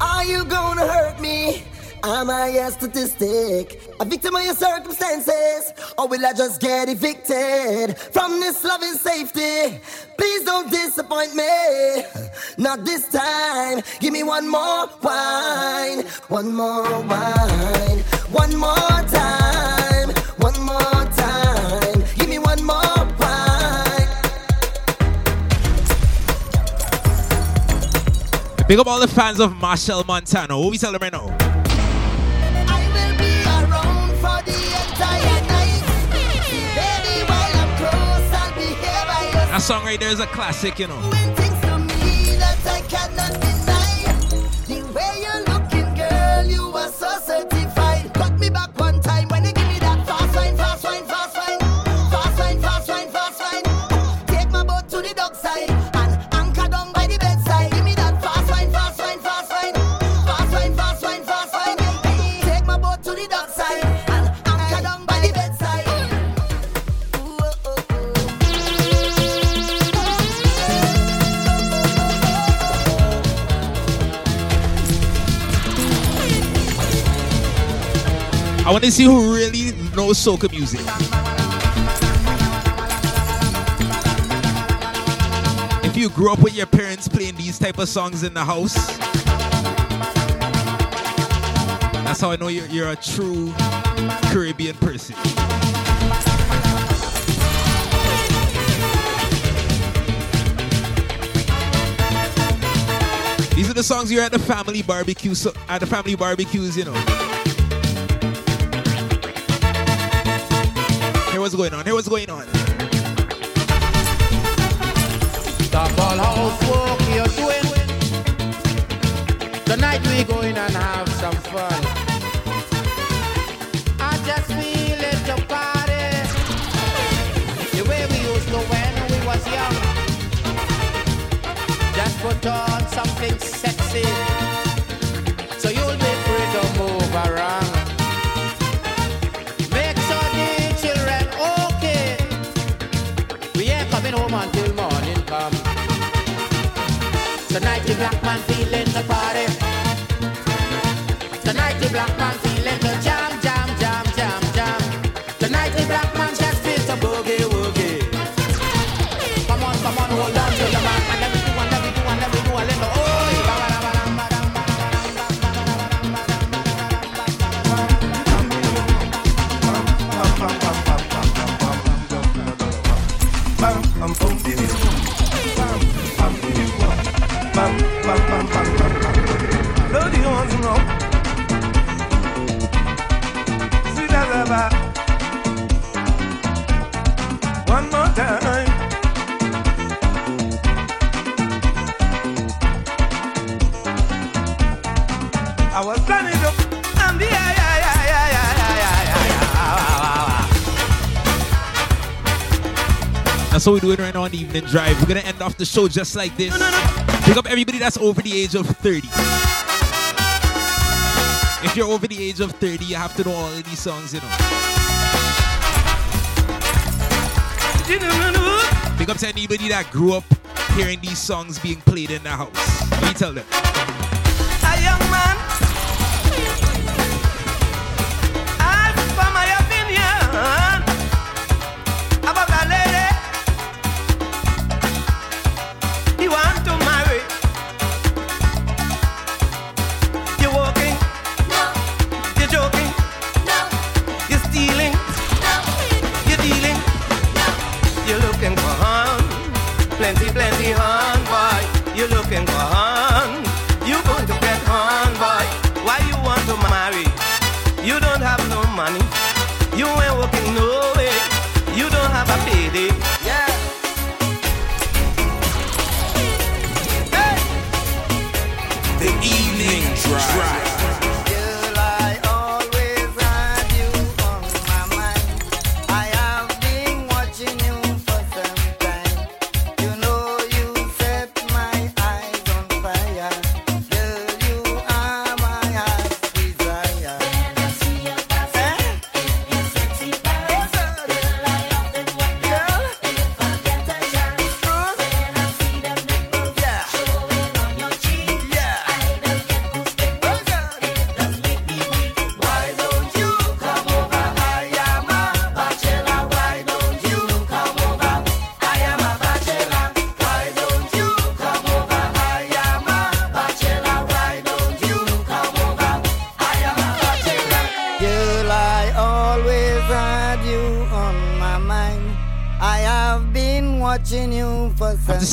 Speaker 7: Are you gonna hurt me? Am I a statistic? A victim of your circumstances? Or will I just get evicted from this loving safety? Please don't disappoint me. Not this time. Give me one more wine. One more wine. One more time. One more time. Give me one more. Wine.
Speaker 26: Big up all the fans of Machel Montano. Who we now? song right there is a classic, you know.
Speaker 7: Me back one
Speaker 26: I want to see who really knows soca music.
Speaker 1: If you grew up with your parents playing these type of songs in the house, that's how I know you're, you're a true Caribbean person. These are the songs you're at the family barbecue, so at the family barbecues, you know. What's going on. Here what's going on.
Speaker 38: Double housework you're doing. Tonight we going and have some fun. I just feel party. The way we used to when we was young. Just put on something sexy. Black man feeling the party.
Speaker 1: That's we're doing right now on the evening drive. We're gonna end off the show just like this. Pick up everybody that's over the age of 30. If you're over the age of 30, you have to know all of these songs, you know. Pick up to anybody that grew up hearing these songs being played in the house. Let me tell them.
Speaker 7: A young man.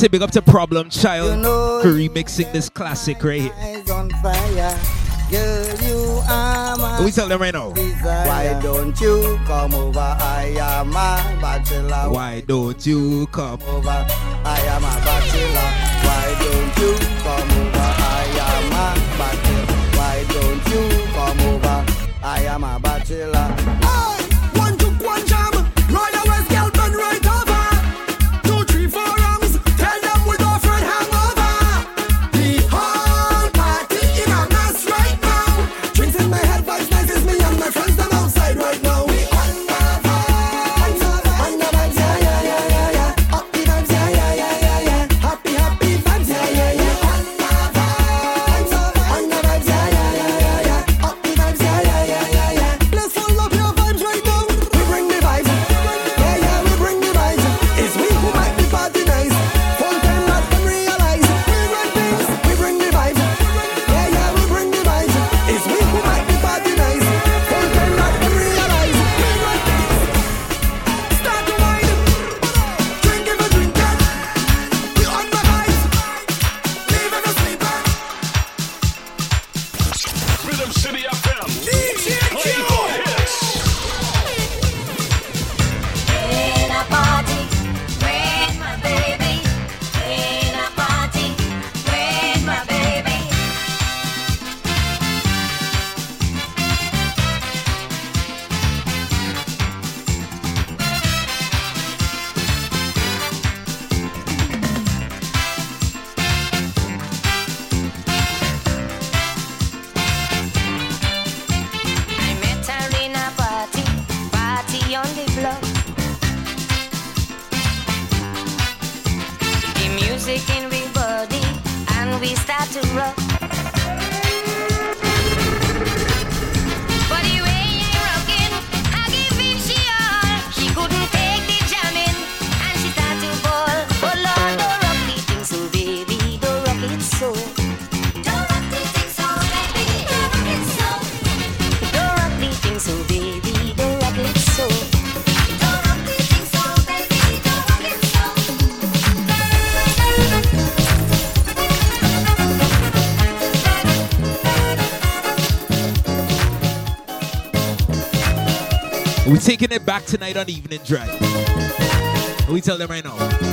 Speaker 1: Say big up to Problem Child
Speaker 33: You know
Speaker 1: for remixing this classic right here.
Speaker 33: on fire. Girl, you are my
Speaker 1: we tell them right now?
Speaker 33: desire. Why don't you come over? I am a bachelor.
Speaker 1: Why don't you come
Speaker 33: over? I am a bachelor. Why don't you come over? I am a bachelor. Why don't you come over? I am a bachelor.
Speaker 1: Tonight on Evening Drive. We tell them right now.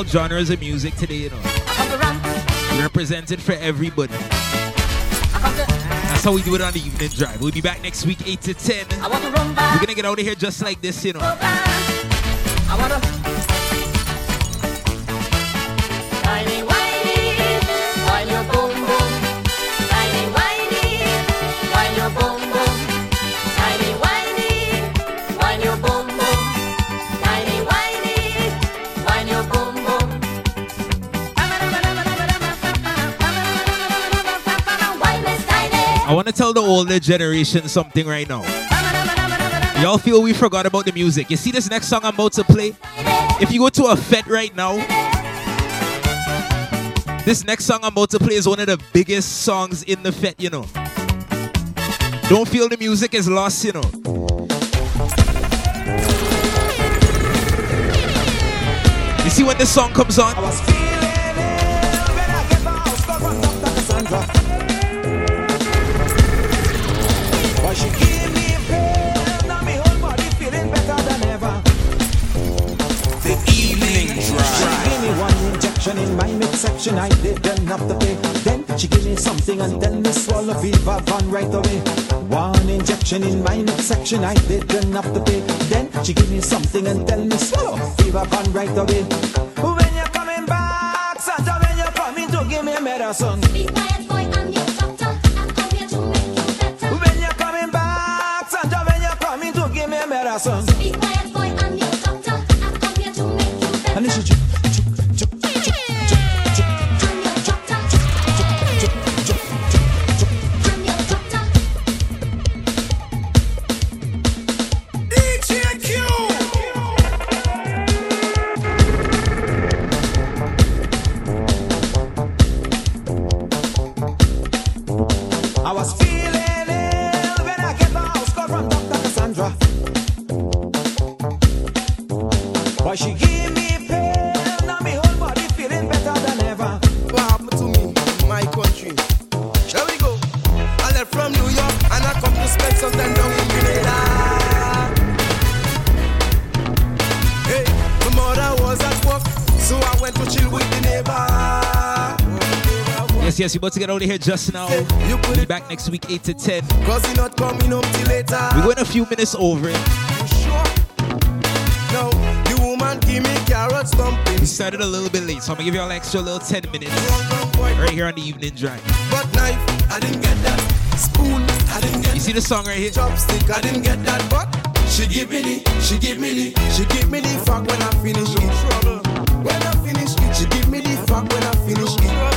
Speaker 39: All
Speaker 1: genres of music today, you know. Represented for everybody. That's how we do it on the evening drive. We'll be back next week, 8 to 10. We're gonna get out of here just like this, you know. Tell the older generation something right now. Y'all feel we forgot about the music. You see this next song I'm about to play? If you go to a fete right now, this next song I'm about to play is one of the biggest songs in the fete, you know. Don't feel the music is lost, you know. You see when this song comes on?
Speaker 40: One injection in my midsection, I didn't have to pay. Then she gave me something and then me swallow fever van right away. One injection in my midsection, I didn't have to pay. Then she gave me something and then me swallow fever van right away. When you're coming back, Santa, when you're coming to give me medicine. Be quiet, boy, I'm your doctor. I'm coming to make you better. When you're coming back, Santa, when you're coming to give me medicine. Be quiet,
Speaker 10: yes, you're about to get out of here just now. You put it back next week, 8 to 10.
Speaker 41: Cause you're not coming up till later.
Speaker 10: We went a few minutes over it. You sure?
Speaker 41: No, the woman give me carrots thumping.
Speaker 10: We started a little bit late, so I'm gonna give y'all an extra little 10 minutes. Right here on the evening drive.
Speaker 41: But knife, I didn't get that. Spoon, I didn't get
Speaker 10: You see the song right here?
Speaker 41: Chopstick, I didn't get that, but she give me the, she give me the, she give me the fuck when I finish it. When I finish it, she give me the fuck when I finish it.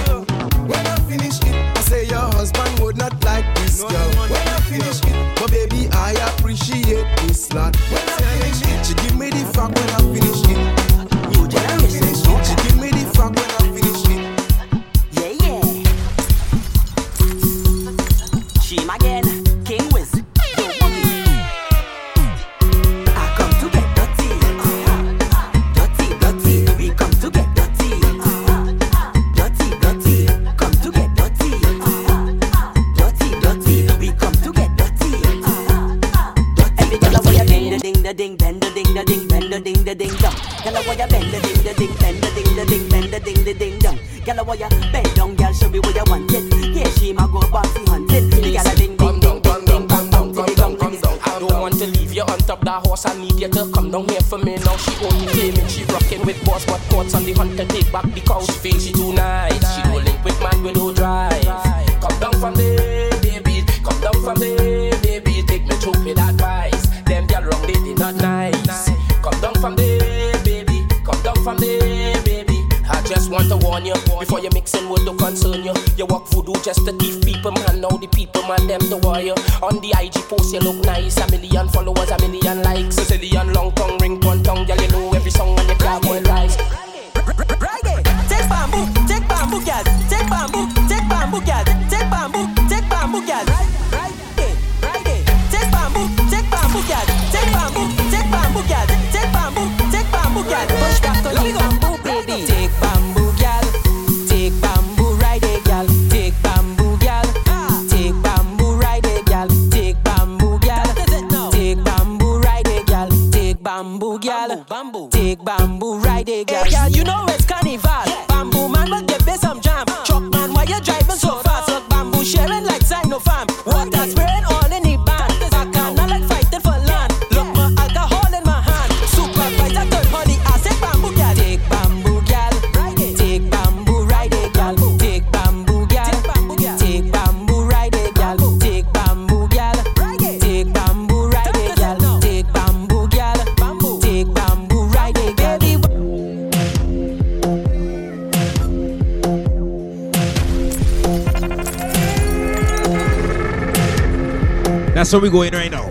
Speaker 10: where we going right now.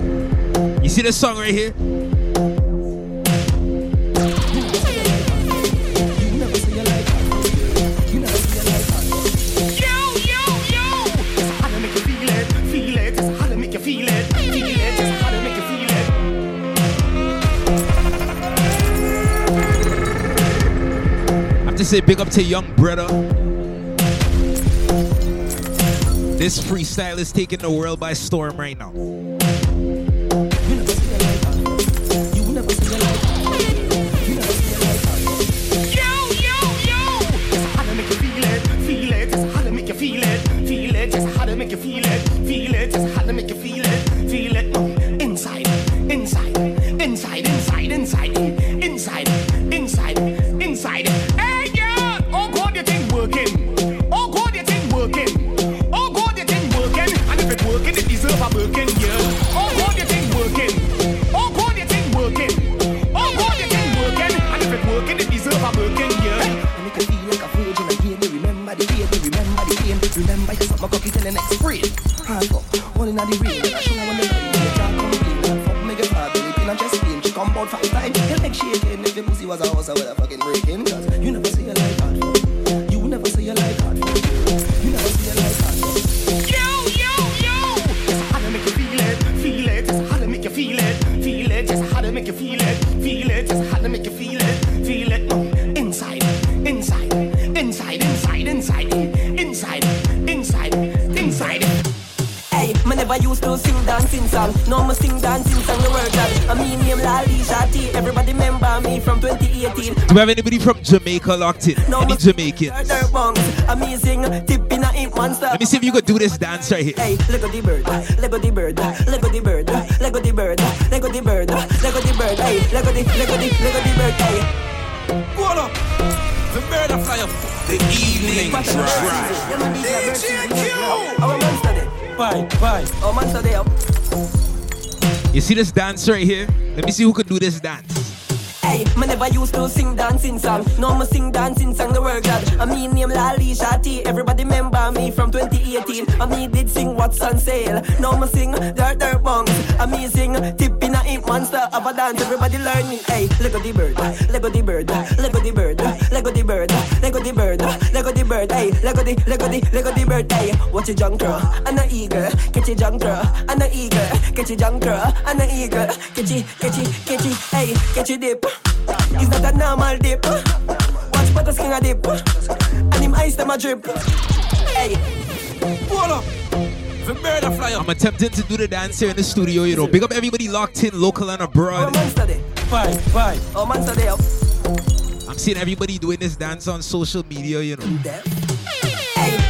Speaker 10: You see the song right here? say big up to young Brother. This freestyle is taking the world by storm right now.
Speaker 42: Never
Speaker 34: used to sing dancing song. No me sing dancing song. The word that I mean name Lali Shati. Everybody remember me from 2018.
Speaker 1: Do we have anybody from Jamaica locked in? Any Jamaicans?
Speaker 34: Dirt bongs, amazing, tip in a ink monster.
Speaker 1: Let me see if you could do this dance right here.
Speaker 34: Hey, Lego the bird, Lego the bird, Lego the bird, Lego the bird, Lego the bird, Lego the bird, hey, Lego the, Lego the, Lego the bird, hey.
Speaker 4: Hold up. The bird of fly up. The evening
Speaker 34: Our monster day.
Speaker 4: Bye, bye.
Speaker 34: Our monster day up.
Speaker 1: You see this dance right here? Let me see who could do this dance.
Speaker 34: Hey, me never used to sing dancing song. No me sing dancing song. The word that I mean name Lali Shati. Everybody remember me from 2018. I me did sing what's on sale. No me sing dirt dirt bongs. Amazing tip in a ink monster of a dance. Everybody learn me. Hey, Lego the bird, Lego the bird, Lego the bird, Lego the bird, Lego the bird, Lego the bird. Hey, Lego the, Lego the, Lego the bird. Hey, watch your junk girl and a eager. Catch your junk girl and a eager. Catch your junk girl and a eager. Catch it, catch it, catch it. Hey, catch your dip. Is that a normal dip? Watch butter skin a dip. And him ice them a drip. Hey,
Speaker 4: Hold up. The bird of fly up.
Speaker 1: I'm attempting to do the dance here in the studio, you know. Big up everybody locked in, local and abroad.
Speaker 34: monster day.
Speaker 4: Bye, bye.
Speaker 34: Oh, monster day up.
Speaker 1: Oh, I'm seeing everybody doing this dance on social media, you know.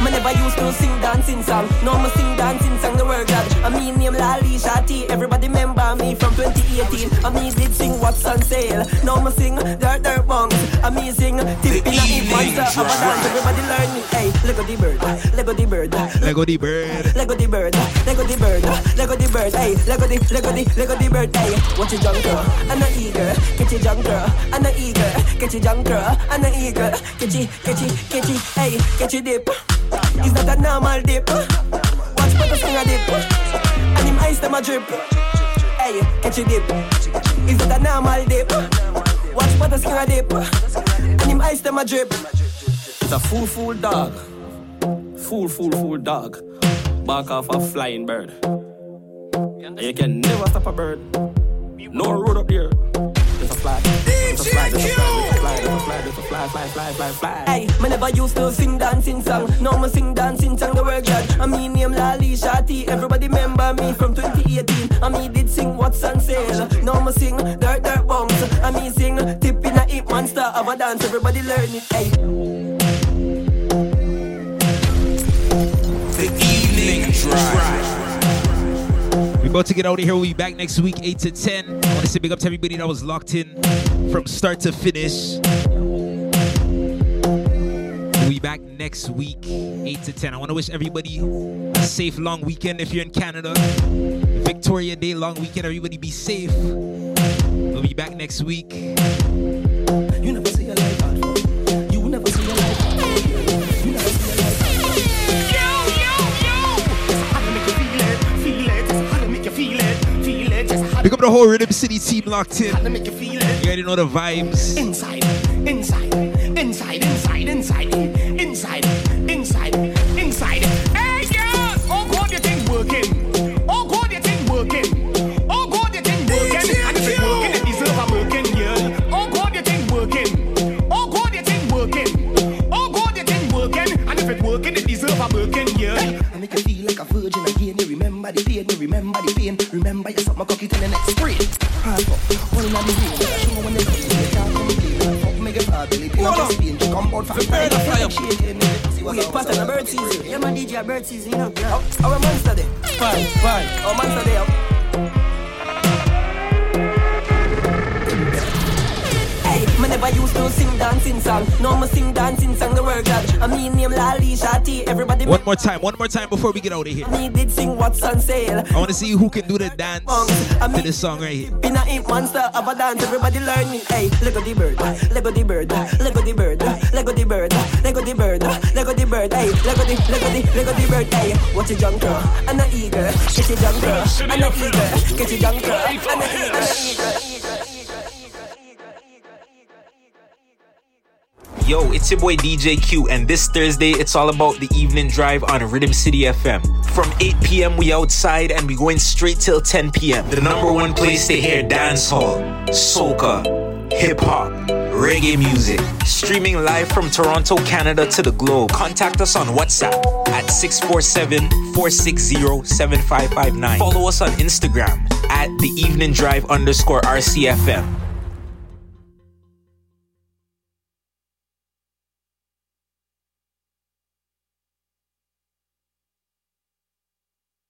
Speaker 34: Hey, me never used to sing dancing song. No, me sing dancing song. The word that I mean name Lali Shati. Everybody remember me from 2018. I me did sing what's on sale. Now me sing dirt dirt bongs. Amazing tip in a hip monster of a dance. Everybody learn me. Hey, Lego the bird, Lego the bird,
Speaker 1: Lego the bird.
Speaker 34: Lego the bird, Lego the bird, Lego the bird, hey, Lego the, Lego the, Lego the bird, hey. Watch your junk girl, and a eager, catch your junk girl, and a eager, catch your junk girl, and a eager, catch it, catch it, catch it, hey, catch your dip. Is that a normal dip? Watch butter sing a dip, and him ice them a drip. Hey, catch your dip. Is that a normal dip? Watch butter sing a dip, and him ice them a drip.
Speaker 12: It's a fool, fool dog. Fool, fool, fool dog. Back off a flying bird. And you can never stop a bird. No road up there. Just a fly. Just a fly, just a fly, just a fly, just a fly, fly, fly, fly, fly.
Speaker 34: Hey, me never used to sing dancing song. Now me sing dancing song. The word that I mean name Lali Shati. Everybody remember me from 2018. I me did sing what's on sale. Now me sing dirt dirt bombs. I me sing tip in a hip monster of a dance. Everybody learn it. Hey.
Speaker 1: The evening drive. We about to get out of here. We'll be back next week, 8 to 10. I want to say big up to everybody that was locked in from start to finish. We'll be back next week, 8 to 10. I want to wish everybody a safe long weekend if you're in Canada. Victoria Day long weekend. Everybody be safe. We'll be back next week.
Speaker 34: You never see a life out. You never see a life out. You never see a life
Speaker 1: Pick up the whole Rhythm City team locked in. You already know the vibes.
Speaker 10: Inside, inside, inside, inside, inside, inside,
Speaker 16: the bird of fire. Shaking, see what's
Speaker 34: Wait,
Speaker 16: up.
Speaker 34: pattern a bird season. Yeah, man, DJ a bird season, you know. Our monster day.
Speaker 4: Bye, bye.
Speaker 34: Our monster day dancing song. No, me sing dancing song. The word that I mean name Lali Shati. Everybody
Speaker 1: One more time, one more time before we get out of here.
Speaker 34: me did sing what's on sale.
Speaker 1: I want to see who can do the dance to this song right here.
Speaker 34: Been a imp monster of a dance, everybody learn me. Hey, Lego the bird, Lego the bird, Lego the bird, Lego the bird, Lego the bird, Lego the bird. Hey, Lego the, Lego the, Lego the bird. Hey, watch your junk girl, and a eager, get your junk girl, and a eager, get your junk girl, and a eager, and a eager.
Speaker 1: Yo, it's your boy DJ Q, and this Thursday it's all about the evening drive on Rhythm City FM. From 8 p.m. we outside and we going straight till 10 p.m. The number one place to hear dance hall, soca, hip hop, reggae music. Streaming live from Toronto, Canada to the globe. Contact us on WhatsApp at 647-460-7559. Follow us on Instagram at the evening drive underscore RCFM.